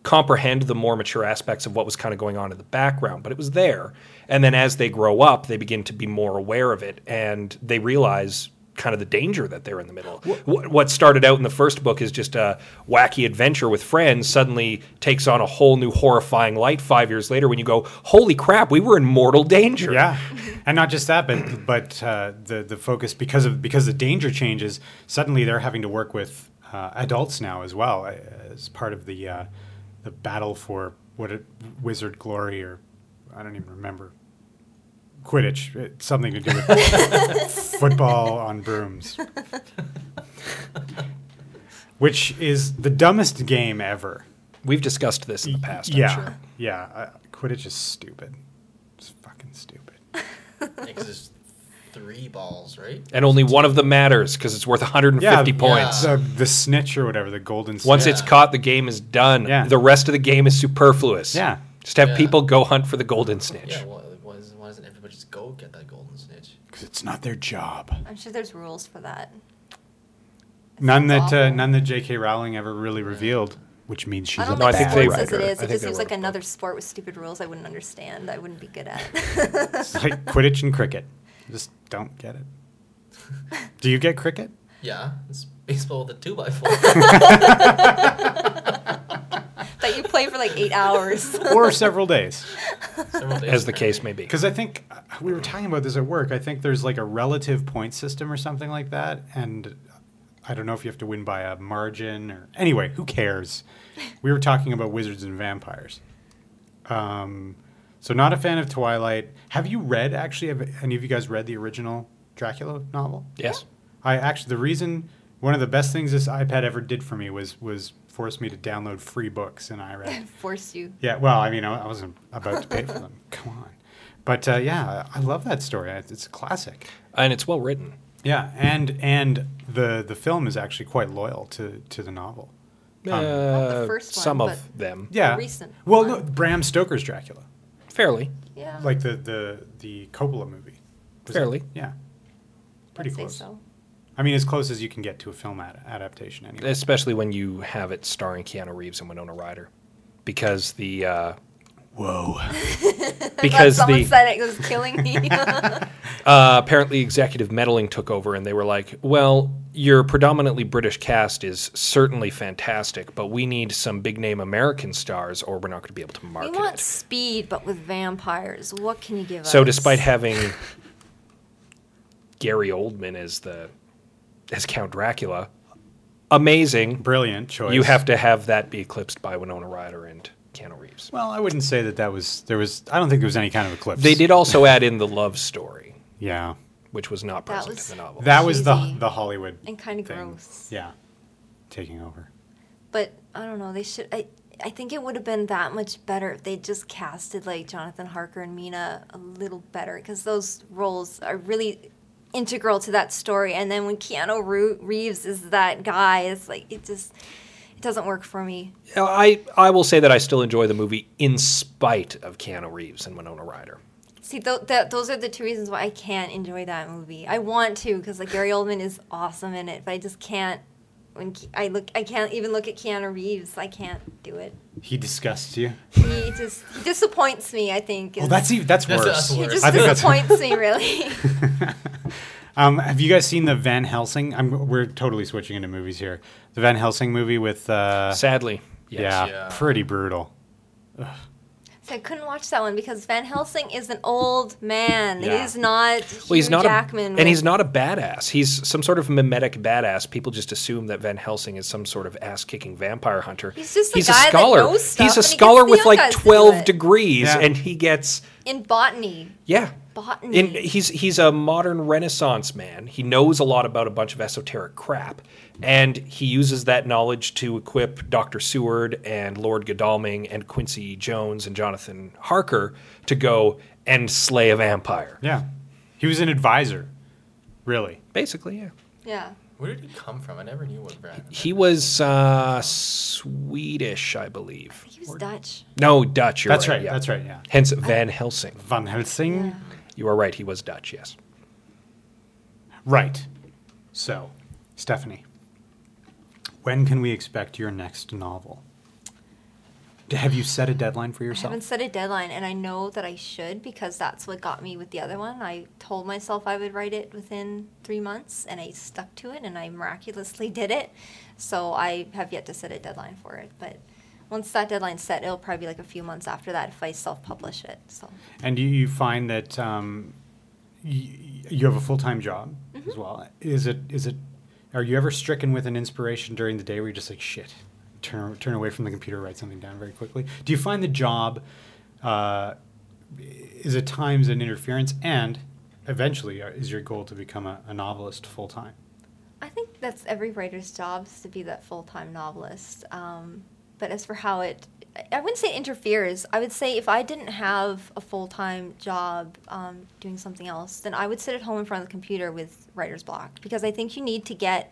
comprehend the more mature aspects of what was kind of going on in the background, but it was there. And then as they grow up, they begin to be more aware of it and they realize kind of the danger that they're in the middle. What, what started out in the first book is just a wacky adventure with friends suddenly takes on a whole new horrifying light 5 years later when you go, "Holy crap, we were in mortal danger." Yeah, and not just that, but but uh, the the focus because of because the danger changes. Suddenly, they're having to work with uh, adults now as well uh, as part of the uh, the battle for what it, wizard glory or I don't even remember Quidditch. It's something to do with <laughs> football on brooms, which is the dumbest game ever. We've discussed this in the past, I'm yeah, sure. yeah. Uh, Quidditch is stupid. It's fucking stupid. Because there's three balls, right? And only one of them matters because it's worth 150 points. The, the snitch or whatever, the golden snitch. Once it's caught, the game is done. Yeah. The rest of the game is superfluous. Yeah. Just have Yeah. people go hunt for the golden snitch. Yeah. Why, why, does, why doesn't everybody just go get that golden snitch? because it's not their job. I'm sure there's rules for that. None that uh, awful. none that J.K. Rowling ever really revealed, which means she's I a don't No, I think think they sports wrote as it it. is. I It think just they seems wrote like a book. another sport with stupid rules I wouldn't understand. I wouldn't be good at. It's like Quidditch and cricket. <laughs> Just don't get it. <laughs> Do you get cricket? Yeah, it's baseball with a two by four. <laughs> that you play for like eight hours. <laughs> or several days. Several days As the case may be. Because I think uh, we were talking about this at work. I think there's like a relative point system or something like that, and I don't know if you have to win by a margin or anyway. Who cares? We were talking about wizards and vampires. Um, so not a fan of Twilight. Have you read actually? Have any of you guys read the original Dracula novel? Yes. I actually the reason one of the best things this iPad ever did for me was was force me to download free books, and I read. Force you. Yeah, well, I mean, I I wasn't about to pay for them. <laughs> Come on. But uh, yeah, I love that story. It's it's a classic. And it's well written. Yeah, and and the the film is actually quite loyal to to the novel. the Uh, first one, some but- of them. Yeah, recent Well, no, Bram Stoker's Dracula, Fairly. Yeah. like the the the Coppola movie. Was it- Fairly. yeah, pretty I'd say close. so. I mean, as close as you can get to a film ad- adaptation, anyway. Especially when you have it starring Keanu Reeves and Winona Ryder. Because the. Uh, Whoa. <laughs> because Someone the. said it was killing me. <laughs> uh, apparently executive meddling took over and they were like well your predominantly british cast is certainly fantastic but we need some big name american stars or we're not going to be able to market." we market want it speed, but with vampires. What can you give us? so despite having <laughs> gary oldman as the as count dracula amazing Brilliant choice. you have to have that be eclipsed by winona ryder and keanu reeves Well, I wouldn't say that that was there was. I don't think there was any kind of eclipse. they did also add in the love story Yeah, which was not present was- in the novel that was the Cheesy. the Hollywood and kind of thing. gross. Yeah, taking over. But I don't know. They should. I I think it would have been that much better if they just casted like Jonathan Harker and Mina a little better because those roles are really integral to that story. And then when Keanu Reeves is that guy, it's like it just it doesn't work for me. I, I will say that I still enjoy the movie in spite of Keanu Reeves and Winona Ryder. See, th- th- those are the two reasons why I can't enjoy that movie. I want to because like Gary Oldman is awesome in it, but I just can't. When Ke- I look, I can't even look at Keanu Reeves. I can't do it. He disgusts you. He just he disappoints me. I think. Well, is- that's even that's That's- worse. that's He worse. just I disappoints me, really. <laughs> Um, have you guys seen the Van Helsing? I'm, we're totally switching into movies here. The Van Helsing movie with uh, Sadly, yes. yeah, Yeah. pretty brutal. I couldn't watch that one because Van Helsing is an old man. Yeah. He's not. Well, he's not Jackman. a, and he's not a badass. He's some sort of mimetic badass. People just assume that Van Helsing is some sort of ass-kicking vampire hunter. He's just a he's guy that a scholar. knows stuff he's a and he scholar with like guys to do twelve degrees, Yeah. and he gets in botany. yeah. Botany. In, he's he's a modern Renaissance man. He knows a lot about a bunch of esoteric crap, and he uses that knowledge to equip Doctor Seward and Lord Godalming and Quincy Jones and Jonathan Harker to go and slay a vampire. Yeah. He was an advisor, really. Basically, yeah. yeah. Where did he come from? I never knew what brand. He was uh, Swedish, I believe. He was Dutch. No, Dutch. You're That's right. yeah. That's right. Yeah. Hence Van Helsing. Van Helsing. Yeah. You are right. He was Dutch. Yes. Right. So, Stephanie, when can we expect your next novel? Have you set a deadline for yourself? I haven't set a deadline, and I know that I should because that's what got me with the other one. I told myself I would write it within three months, and I stuck to it, and I miraculously <laughs> did it. So I have yet to set a deadline for it, but once that deadline's set, it'll probably be like a few months after that if I self-publish it. So And do you find that um, y- you have a full time job as well? Is it is it? Are you ever stricken with an inspiration during the day where you're just like shit, turn turn away from the computer, write something down very quickly? Do you find the job uh, is at times an interference, and eventually uh, is your goal to become a, a novelist full time? I think that's every writer's job is to be that full-time novelist. Um, but as for how it, I wouldn't say it interferes. I would say if I didn't have a full-time job um, doing something else, then I would sit at home in front of the computer with writer's block because I think you need to get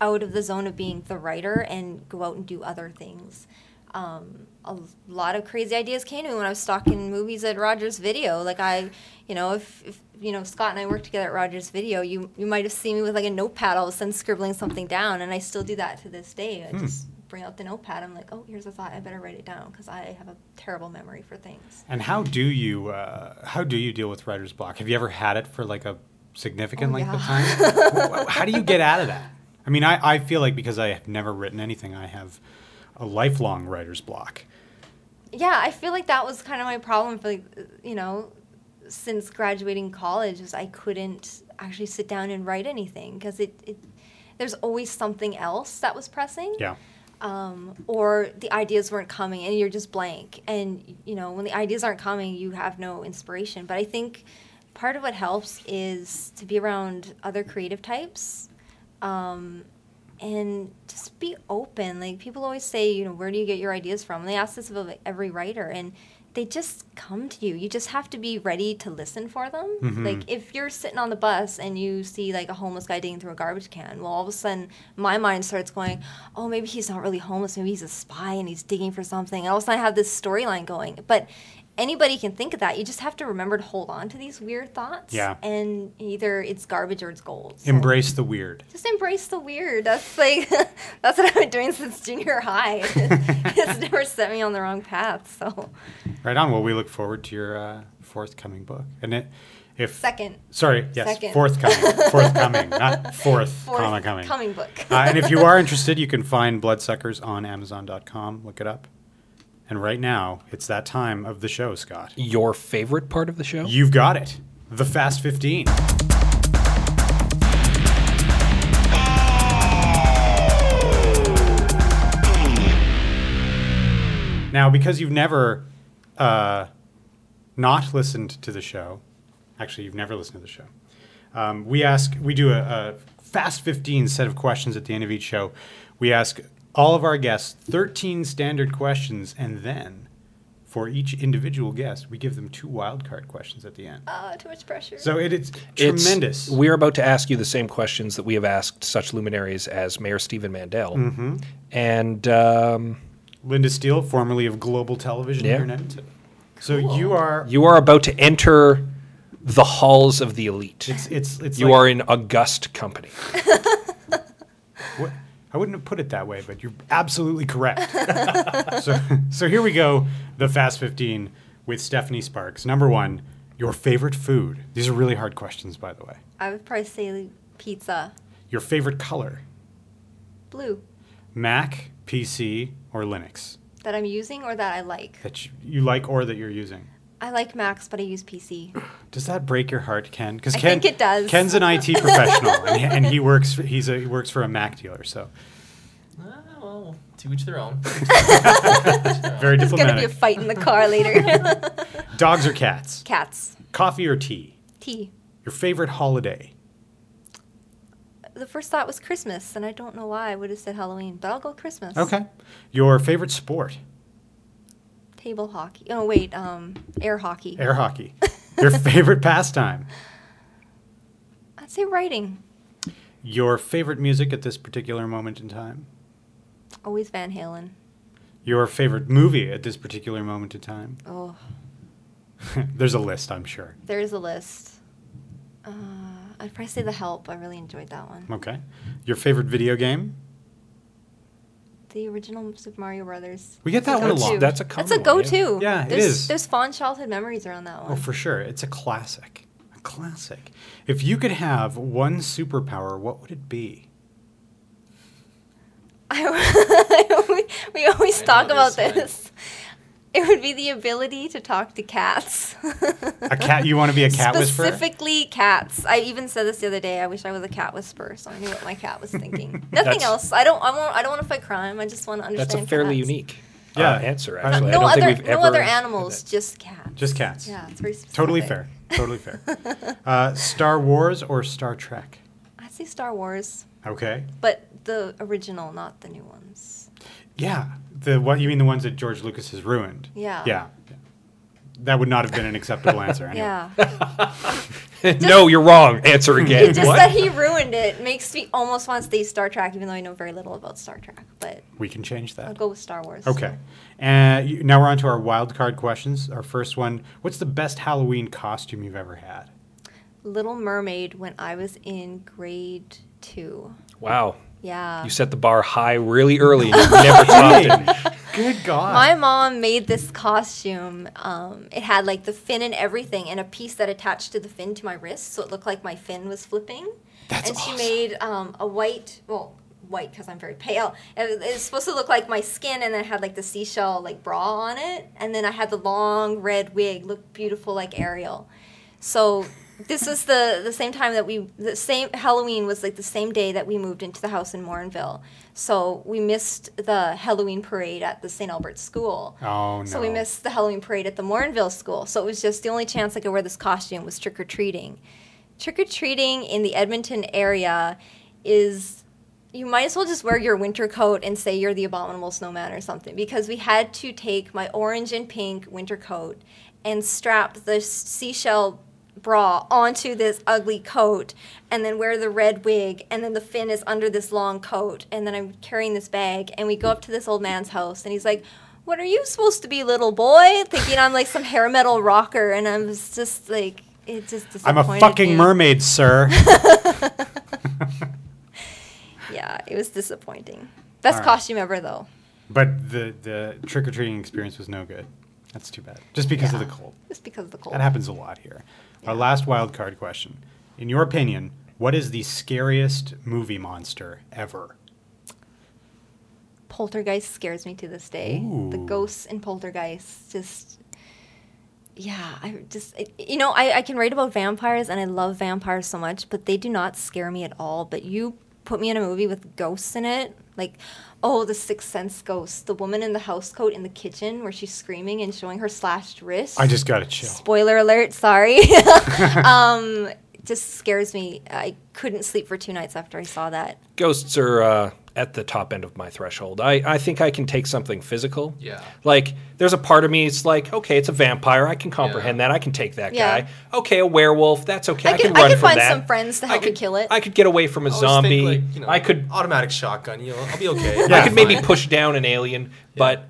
out of the zone of being the writer and go out and do other things. Um, a lot of crazy ideas came to me when I was stalking movies at Rogers Video. Like I, you know, if, if you know Scott and I worked together at Rogers Video, you you might have seen me with like a notepad all of a sudden scribbling something down, and I still do that to this day. I just bring out the notepad. I'm like, oh, here's a thought. I better write it down because I have a terrible memory for things. And how do you uh, how do you deal with writer's block? Have you ever had it for like a significant Oh, length of time? How do you get out of that? I mean, I, I feel like because I have never written anything, I have a lifelong writer's block. yeah, I feel like that was kind of my problem for like, you know, since graduating college was I couldn't actually sit down and write anything because it, it there's always something else that was pressing. Yeah. Um, or the ideas weren't coming and you're just blank. And you know, when the ideas aren't coming, you have no inspiration. But I think part of what helps is to be around other creative types. Um, and just be open. Like people always say, you know, where do you get your ideas from? And they ask this of every writer, and they just come to you. You just have to be ready to listen for them. Mm-hmm. Like if you're sitting on the bus and you see like a homeless guy digging through a garbage can, well, all of a sudden my mind starts going, oh, maybe he's not really homeless. Maybe he's a spy and he's digging for something. And all of a sudden I have this storyline going, but. Anybody can think of that. You just have to remember to hold on to these weird thoughts. Yeah. And either it's garbage or it's gold. So- Embrace the weird. just embrace the weird. That's like <laughs> that's what I've been doing since junior high. <laughs> it's <laughs> never set me on the wrong path. So Right on. Well, we look forward to your uh, forthcoming book. And it, if second, sorry, yes, Second. forthcoming, forthcoming, not fourth, fourth comma coming. coming book. uh, and if you are interested, you can find Bloodsuckers on Amazon.com. Look it up. And right now, it's that time of the show, Scott. Your favorite part of the show? You've got it. The Fast 15. Now, because you've never uh, not listened to the show, actually, you've never listened to the show. Um, we ask, we do a, a fast 15 set of questions at the end of each show. We ask all of our guests 13 standard questions, and then for each individual guest, we give them two wildcard questions at the end. Uh, too much pressure. So it, it's It's- tremendous. We're about to ask you the same questions that we have asked such luminaries as Mayor Stephen Mandel. Mm-hmm. And um, Linda Steele, formerly of Global Television Yeah. here in Edmonton. So you are. you are about to enter the halls of the elite. It's it's it's. you like- are in august company. <laughs> What, I wouldn't have put it that way, but you're absolutely correct. <laughs> so, so here we go. The Fast 15 with Stephanie Sparks. Number one, your favorite food. These are really hard questions, by the way. I would probably say pizza, Your favorite color. blue, Mac, PC, or Linux? that I'm using or that I like. that you, you like or that you're using? I like Macs, but I use PC. Does that break your heart, Ken? Because I Ken, think it does. Ken's an IT professional, and, he, and he works. For, he's a he works for a Mac dealer, so Ah, well, to each their own. <laughs> very different. There's gonna be a fight in the car later. <laughs> Dogs or cats? Cats. Coffee or tea? Tea. Your favorite holiday? The first thought was Christmas, and I don't know why I would have said Halloween, but I'll go Christmas. Okay. Your favorite sport? Table hockey. Oh wait, um, air hockey. Air hockey. <laughs> Your favorite pastime? I'd say writing. Your favorite music at this particular moment in time? Always Van Halen. Your favorite movie at this particular moment in time? Oh, <laughs> There's a list, I'm sure. there is a list. Uh, I'd probably say The Help. I really enjoyed that one. Okay. Your favorite video game? The original Super Mario Brothers. We get that one a lot. That's a That's a go-to. Yeah, it there's, is. There's fond childhood memories around that one. Oh, for sure. It's a classic. A classic. If you could have one superpower, what would it be? I, <laughs> we always I talk about this, this. <laughs> It would be the ability to talk to cats. A cat? You want to be a cat whisperer? Specifically cats. I even said this the other day. I wish I was a cat whisperer, so I knew what my cat was thinking. <laughs> Nothing That's- else. I don't. I won't. I don't want to fight crime. I just want to understand. That's a fairly cats. unique Yeah. uh, answer, Uh, actually. I No don't other. think we've no ever other animals. Just cats. Just cats. Yeah, it's very specific. Totally fair. Totally fair. <laughs> Uh, Star Wars or Star Trek? I'd say Star Wars, Okay. but the original, not the new ones. Yeah. The what you mean the ones that George Lucas has ruined? Yeah. Yeah. That would not have been an acceptable answer anyway. Yeah. <laughs> no, you're wrong. Answer again. Just what? that he ruined it makes me almost want to stay Star Trek, even though I know very little about Star Trek. But We can change that. I'll go with Star Wars. Okay. And you- now we're on to our wild card questions. Our first one What's the best Halloween costume you've ever had? Little Mermaid when I was in grade two. Wow. Yeah. You set the bar high really early and <laughs> you've never topped it. Good God. My mom made this costume. Um, it had like the fin and everything, and a piece that attached to the fin to my wrist, so it looked like my fin was flipping. That's and she made um, a white, well, white because I'm very pale. It, it was supposed to look like my skin, and then it had like the seashell like bra on it, and then I had the long red wig, looked beautiful like Ariel. So this was the the same time that we the same Halloween was like the same day that we moved into the house in Morinville. So we missed the Halloween parade at the St. Albert school. Oh, no. So we missed the Halloween parade at the Morinville school. So it was just the only chance I could wear this costume was trick or treating. Trick or treating in the Edmonton area is you might as well just wear your winter coat and say you're the abominable snowman or something because we had to take my orange and pink winter coat and strap the seashell bra onto this ugly coat and then wear the red wig and then the fin is under this long coat and then I'm carrying this bag and we go up to this old man's house and he's like what are you supposed to be little boy thinking I'm like some hair metal rocker and I was just like it just I'm a fucking me. mermaid, sir. <laughs> Yeah, it was disappointing. Best right. costume ever, though. but the, the trick or treating experience was no good. That's too bad. Just because of the cold. Just because of the cold. That happens a lot here. Our last wild card question. In your opinion, what is the scariest movie monster ever? Poltergeist scares me to this day. The ghosts in Poltergeist just. Yeah, I just it- you know I, I can write about vampires and I love vampires so much, but they do not scare me at all. But you put me in a movie with ghosts in it, like oh the Sixth Sense ghost, the woman in the house coat in the kitchen where she's screaming and showing her slashed wrist. I just got a chill. Spoiler alert, sorry. <laughs> <laughs> um, just scares me. I couldn't sleep for two nights after I saw that. Ghosts are uh, at the top end of my threshold. I, I think I can take something physical. Yeah. Like, there's a part of me, it's like, okay, it's a vampire. I can comprehend Yeah. that. I can take that Yeah. guy. Okay, a werewolf. That's okay. I, I can could- I run could from find that. some friends to I help me could- kill it. I could get away from a I always zombie. Think, like, you know, I could automatic shotgun. You know, I'll be okay. Yeah. I could maybe push down an alien, but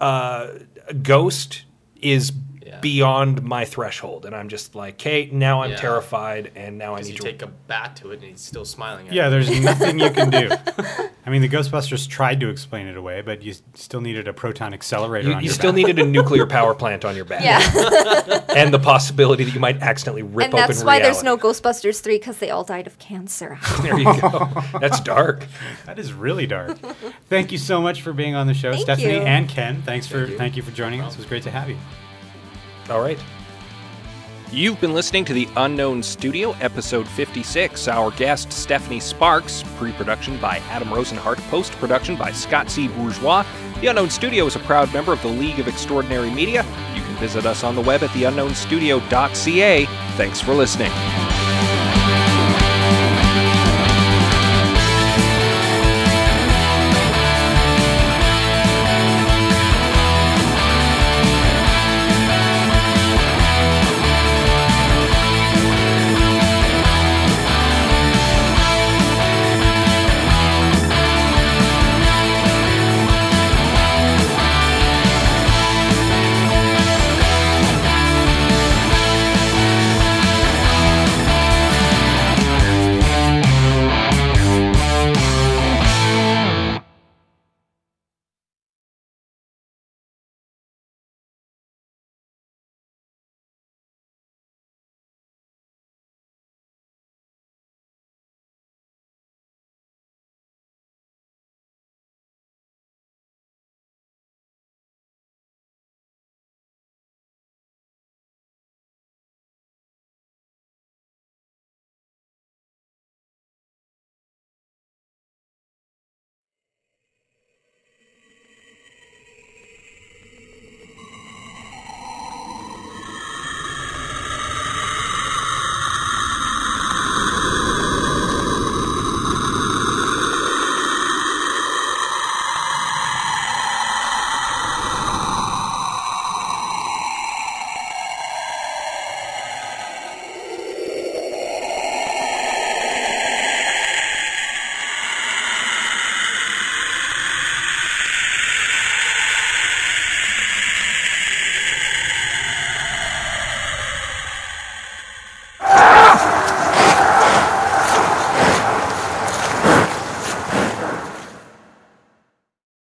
uh, a ghost is Yeah. beyond my threshold, and I'm just like, okay, now I'm Yeah. terrified, and now I need you to. take a bat to it and he's still smiling at me. Yeah, you. there's nothing you can do. <laughs> I mean, the Ghostbusters tried to explain it away, but you s- still needed a proton accelerator you, on you your still back. needed a <laughs> nuclear power plant on your back, Yeah. <laughs> and the possibility that you might accidentally rip open. and open that's why there's no reality. Ghostbusters 3 because they all died of cancer. There you go. That's dark. That is really dark. Thank you so much for being on the show, Thank Stephanie you. and Ken. Thanks for you. thank you for joining us. It was great to have you. All right. You've been listening to The Unknown Studio, episode 56. Our guest, Stephanie Sparks. Pre production by Adam Rosenhart. Post production by Scott C. Bourgeois. The Unknown Studio is a proud member of the League of Extraordinary Media. You can visit us on the web at theunknownstudio.ca. Thanks for listening.